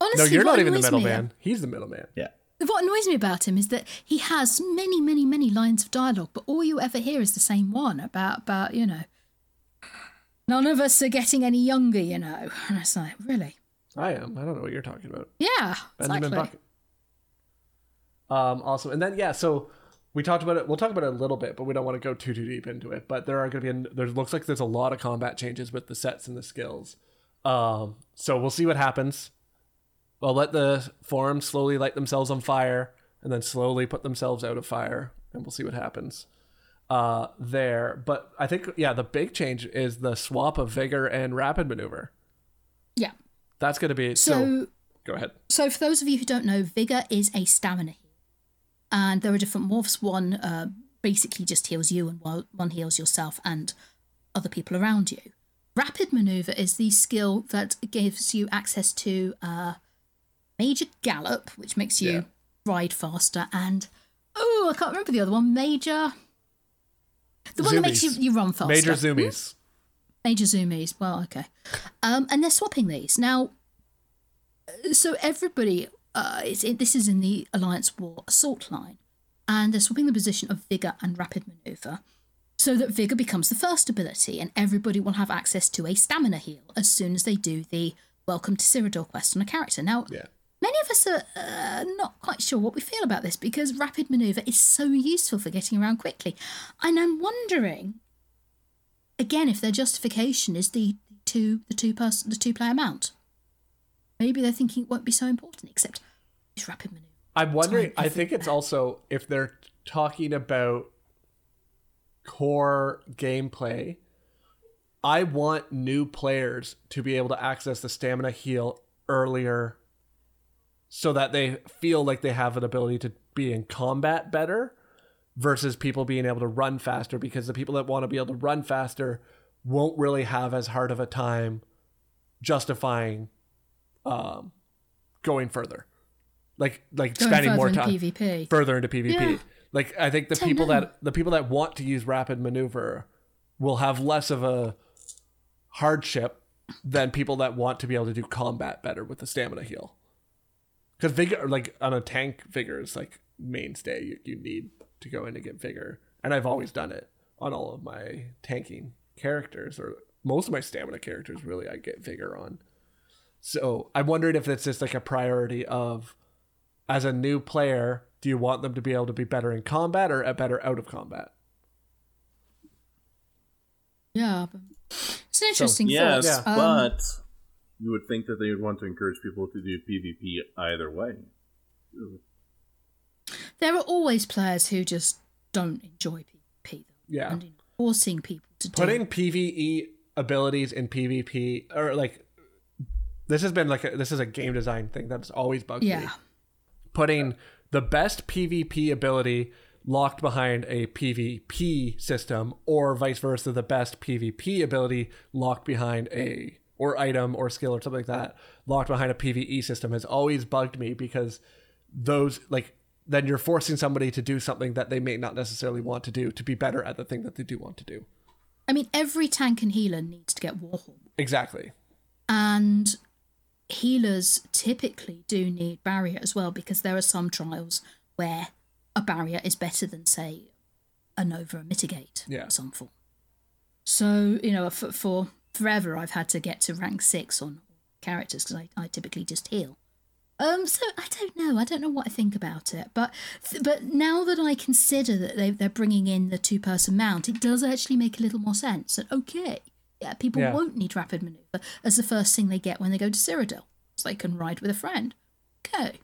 No, Honestly, you're not even the annoys me- middleman. He's the middleman. Yeah. What annoys me about him is that he has many, many, many lines of dialogue, but all you ever hear is the same one about about you know. None of us are getting any younger, you know. And it's like, really? I am. I don't know what you're talking about. Yeah, Benjamin exactly. Bucket. Um, awesome. And then yeah, so we talked about it. We'll talk about it a little bit, but we don't want to go too too deep into it. But there are going to be. A, there looks like there's a lot of combat changes with the sets and the skills. Um, so we'll see what happens. I'll let the forums slowly light themselves on fire and then slowly put themselves out of fire, and we'll see what happens uh, there. But I think yeah, the big change is the swap of vigor and rapid maneuver. Yeah. That's going to be so. So, Go ahead. so for those of you who don't know, vigor is a stamina heal, and there are different morphs. One uh, basically just heals you, and one one heals yourself and other people around you. Rapid maneuver is the skill that gives you access to uh, major gallop, which makes you Yeah. ride faster, and oh, I can't remember the other one. Major, the one that makes you, you run faster. Major zoomies. Major zoomies. Well, okay. Um, and they're swapping these now. So everybody, uh, it, this is in the Alliance War assault line, and they're swapping the position of vigor and rapid maneuver, so that vigor becomes the first ability, and everybody will have access to a stamina heal as soon as they do the Welcome to Cyrodiil quest on a character. Now, Yeah. Many of us are uh, not quite sure what we feel about this because rapid maneuver is so useful for getting around quickly. And I'm wondering, again, if their justification is the two the two person the two player mount. Maybe they're thinking it won't be so important, except it's rapid maneuver. I'm wondering. I think it's also if they're talking about core gameplay. I want new players to be able to access the stamina heal earlier, so that they feel like they have an ability to be in combat better, versus people being able to run faster. Because the people that want to be able to run faster won't really have as hard of a time justifying um, going further, like like Going spending more time PvP. further into PvP. Yeah. Like I think the Don't people know. that the people that want to use rapid maneuver will have less of a hardship than people that want to be able to do combat better with the stamina heal. Because vigor, like on a tank, vigor is like mainstay. You, you need to go in to get vigor, and I've always done it on all of my tanking characters, or most of my stamina characters. Really, I get vigor on. So I'm wondering if it's just like a priority of, as a new player, do you want them to be able to be better in combat or a better out of combat? Yeah, it's an interesting Yes, thought. Yeah. Um, but you would think that they would want to encourage people to do PvP either way. There are always players who just don't enjoy PvP. Though, Yeah. and forcing people to do putting PVE abilities in PvP or like this has been like a, this is a game design thing that's always bugged me. yeah, Putting the best PvP ability locked behind a PvP system or vice versa the best PvP ability locked behind a or item or skill or something like that locked behind a PvE system has always bugged me because those like then you're forcing somebody to do something that they may not necessarily want to do to be better at the thing that they do want to do. I mean every tank and healer needs to get Warhorn, Exactly. and healers typically do need barrier as well because there are some trials where a barrier is better than say a nova or mitigate Yeah. some form. So you know, for, for forever I've had to get to rank six on characters because I, I typically just heal. Um, so I don't know. I don't know what I think about it, but but now that I consider that they they're bringing in the two person mount, it does actually make a little more sense. That okay, yeah, people Yeah. won't need rapid maneuver as the first thing they get when they go to Cyrodiil, so they can ride with a friend. Okay,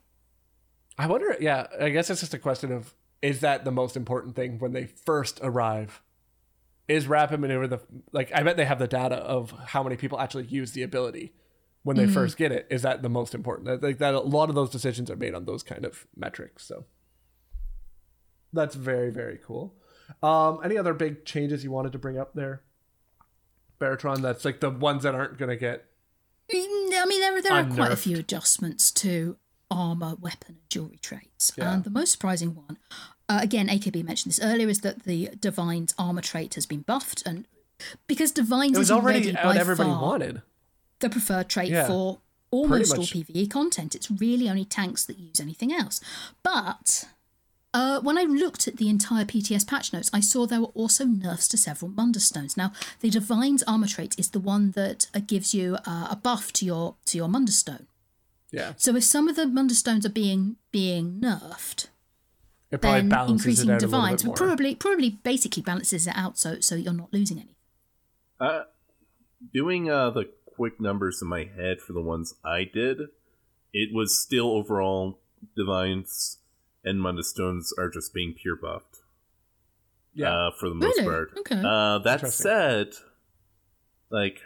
I wonder, yeah, I guess it's just a question of is that the most important thing when they first arrive? Is rapid maneuver the like I bet they have the data of how many people actually use the ability when they first get it. Is that the most important? Think that a lot of those decisions are made on those kind of metrics. So that's very, very cool. Um, any other big changes you wanted to bring up there? Baratron, that's like the ones that aren't gonna get Mm, I mean, there, there are quite a few adjustments to armor, weapon, and jewelry traits. Yeah. And the most surprising one, uh, again, AKB mentioned this earlier, is that the Divine's armor trait has been buffed. And because Divines it was is already by everybody far wanted. The preferred trait Yeah. for almost all. PvE content. It's really only tanks that use anything else. But uh, when I looked at the entire PTS patch notes, I saw there were also nerfs to several Mundus Stones. Now, the Divine's armor trait is the one that uh, gives you uh, a buff to your to your Mundus Stone. Yeah. So if some of the Mundus Stones are being being nerfed, It probably then balances increasing it out a divines little bit more. probably probably basically balances it out so so you're not losing any. Uh, doing uh, the quick numbers in my head for the ones I did, it was still overall Divines and Mundus Stones are just being pure buffed. yeah. Uh, for the most Really? part. Okay. Uh, that said, like,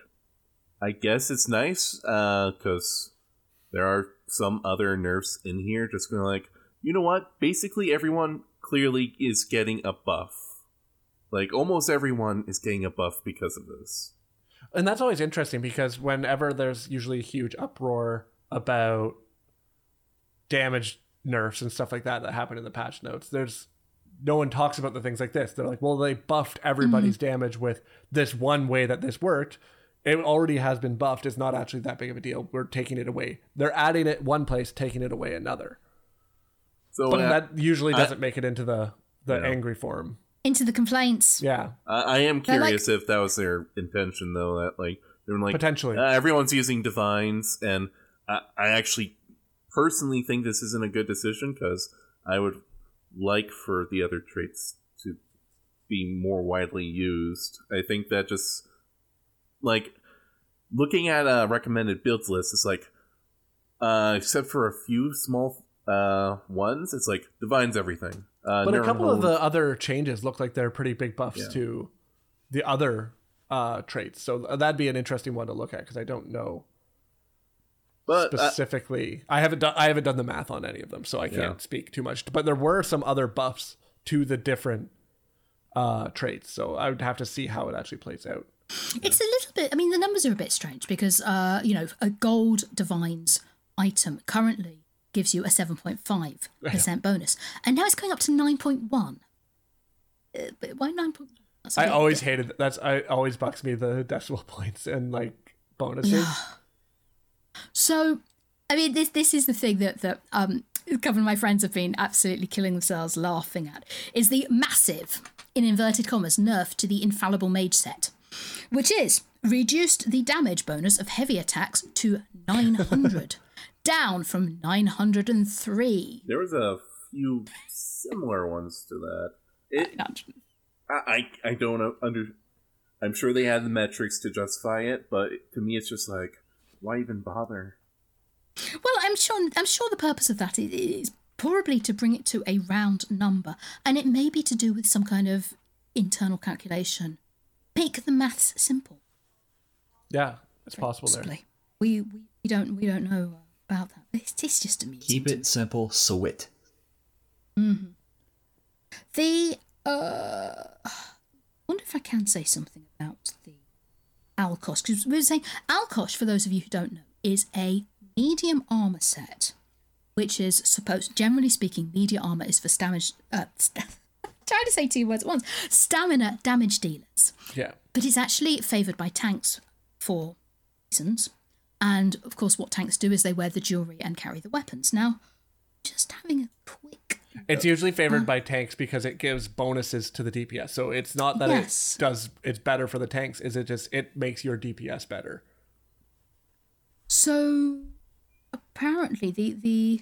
I guess it's nice because there are some other nerfs in here. Just going like, you know what? Basically, everyone clearly is getting a buff. Like, almost everyone is getting a buff because of this. And that's always interesting because whenever there's usually a huge uproar about damage nerfs and stuff like that that happen in the patch notes, there's no one talks about the things like this. They're like, well, they buffed everybody's damage with this one way that this worked. It already has been buffed. It's not actually that big of a deal. We're taking it away. They're adding it one place, taking it away another. So But uh, that usually doesn't make it into the the Yeah. angry form. Into the complaints. Yeah, I, I am They're like- curious if that was their intention, though. That like they're like potentially. uh, everyone's using divines, and I, I actually personally think this isn't a good decision because I would like for the other traits to be more widely used. I think that just like looking at a recommended builds list, is like uh, except for a few small uh, ones, it's like divines everything. Uh, but a couple of the other changes look like they're pretty big buffs Yeah. to the other uh, traits. So that'd be an interesting one to look at because I don't know but uh, specifically. I haven't done I haven't done the math on any of them, so I can't Yeah. speak too much. But there were some other buffs to the different uh, traits, so I would have to see how it actually plays out. It's a little bit. I mean, the numbers are a bit strange because, uh, you know, a gold divines item currently gives you a 7.5% bonus. And now it's going up to 9.1. Uh, but why 9.1? That's a I bit- always hated that's I always bucks me the decimal points and like bonuses. So, I mean, this this is the thing that that um, a couple of my friends have been absolutely killing themselves laughing at is the massive, in inverted commas, nerf to the infallible mage set, which is reduced the damage bonus of heavy attacks to 900, down from 903. There was a few similar ones to that. It, I, I, I don't under. I'm sure they had the metrics to justify it, but to me, it's just like, why even bother? Well, I'm sure I'm sure the purpose of that is, is probably to bring it to a round number, and it may be to do with some kind of internal calculation. Make the maths simple. Yeah, it's possible there. We, we we don't we don't know uh, about that. It's, it's just amusing. Keep it simple, sweet. The uh, I wonder if I can say something about the Alkosh because we were saying Alkosh, for those of you who don't know, is a medium armor set, which is supposed, generally speaking, medium armor is for damage. Uh, st- trying to say two words at once. Stamina damage dealers, Yeah. but it's actually favoured by tanks for reasons. And of course, what tanks do is they wear the jewelry and carry the weapons. Now, just having a quick It's usually favored uh. by tanks because it gives bonuses to the DPS. So it's not that Yes. it does it's better for the tanks, is it just it makes your DPS better. So apparently the the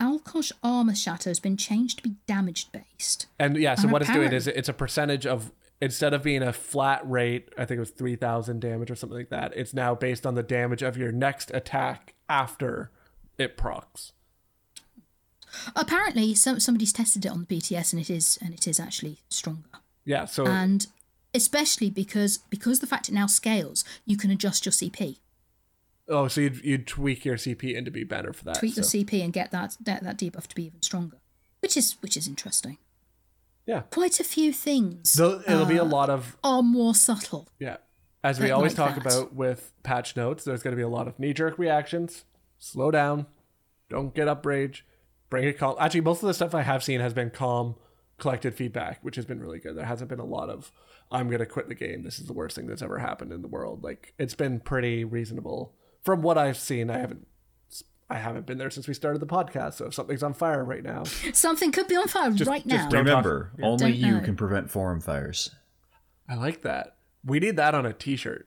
Alkosh armor shatter has been changed to be damage based. And yeah, so And what it's doing is it's a percentage of instead of being a flat rate, I think it was 3000 damage or something like that, it's now based on the damage of your next attack after it procs. Apparently, some somebody's tested it on the PTS and it is and it is actually stronger. Yeah, so And especially because because the fact it now scales, you can adjust your CP, oh, so you'd, you'd tweak your CP in to be better for that. tweak your CP, and get that, that that debuff to be even stronger, which is which is interesting. Yeah. Quite a few things So it'll be a uh, lot of are more subtle. Yeah. As we always like talk that. about with patch notes, there's going to be a lot of knee jerk reactions. Slow down. Don't get up rage. Bring it calm. Actually, most of the stuff I have seen has been calm, collected feedback, which has been really good. There hasn't been a lot of, I'm going to quit the game. This is the worst thing that's ever happened in the world. Like, it's been pretty reasonable. From what I've seen, I haven't. I haven't been there since we started the podcast, so if something's on fire right now, Something could be on fire Just- right just now. don't- Remember, only Don't you know. can prevent forum fires. I like that. We need that on a t-shirt.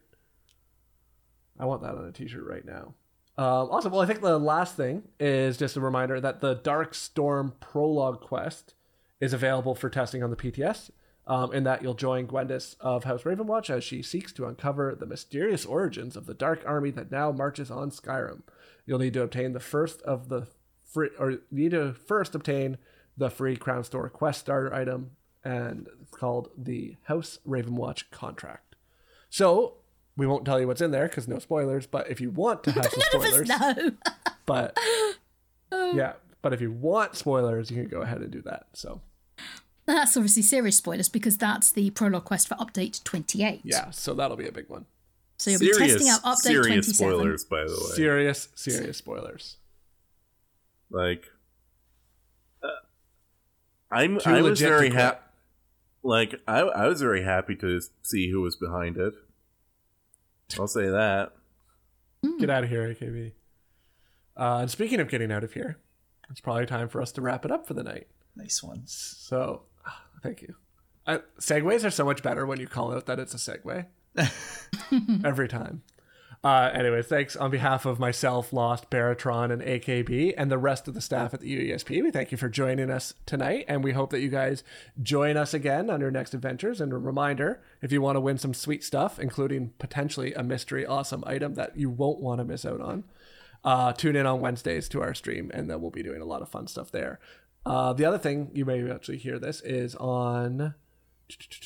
I want that on a t-shirt right now. Um, awesome. Well, I think the last thing is just a reminder that the Dark Storm prologue quest is available for testing on the PTS. Um, in that you'll join Gwendis of House Ravenwatch as she seeks to uncover the mysterious origins of the dark army that now marches on Skyrim. You'll need to obtain the first of the free, or you need to first obtain the free Crown Store quest starter item, and it's called the House Ravenwatch contract. So we won't tell you what's in there because no spoilers. But if you want to have some None of spoilers, us know. but yeah, but if you want spoilers, you can go ahead and do that. So That's obviously serious spoilers because that's the prologue quest for update 28. yeah, so that'll be a big one. So you'll be testing out update serious 27. spoilers, by the way. Serious, serious spoilers. like, uh, I'm. Too I was legit very happy. Like, I, I was very happy to see who was behind it. I'll say that. Get out of here, AKB. Uh, and speaking of getting out of here, it's probably time for us to wrap it up for the night. Nice ones. So, thank you. Uh, segues are so much better when you call out that it's a segue. Every time. Uh, anyways, thanks on behalf of myself, Lost, Baratron, and AKB, and the rest of the staff at the UESP. We thank you for joining us tonight, and we hope that you guys join us again on your next adventures. And a reminder if you want to win some sweet stuff, including potentially a mystery awesome item that you won't want to miss out on, uh, tune in on Wednesdays to our stream, and then we'll be doing a lot of fun stuff there. Uh, the other thing you may actually hear this is on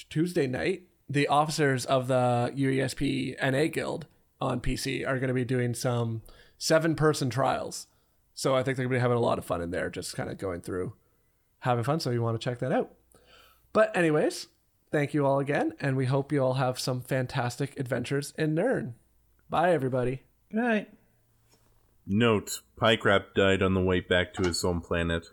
Tuesday night, the officers of the UESP NA Guild on PC are going to be doing some seven person trials. So I think they're going to be having a lot of fun in there, just kind of going through having fun. So you want to check that out. But, anyways, thank you all again, and we hope you all have some fantastic adventures in Nirn. Bye, everybody. Good night. Note: Pycrap died on the way back to his home planet.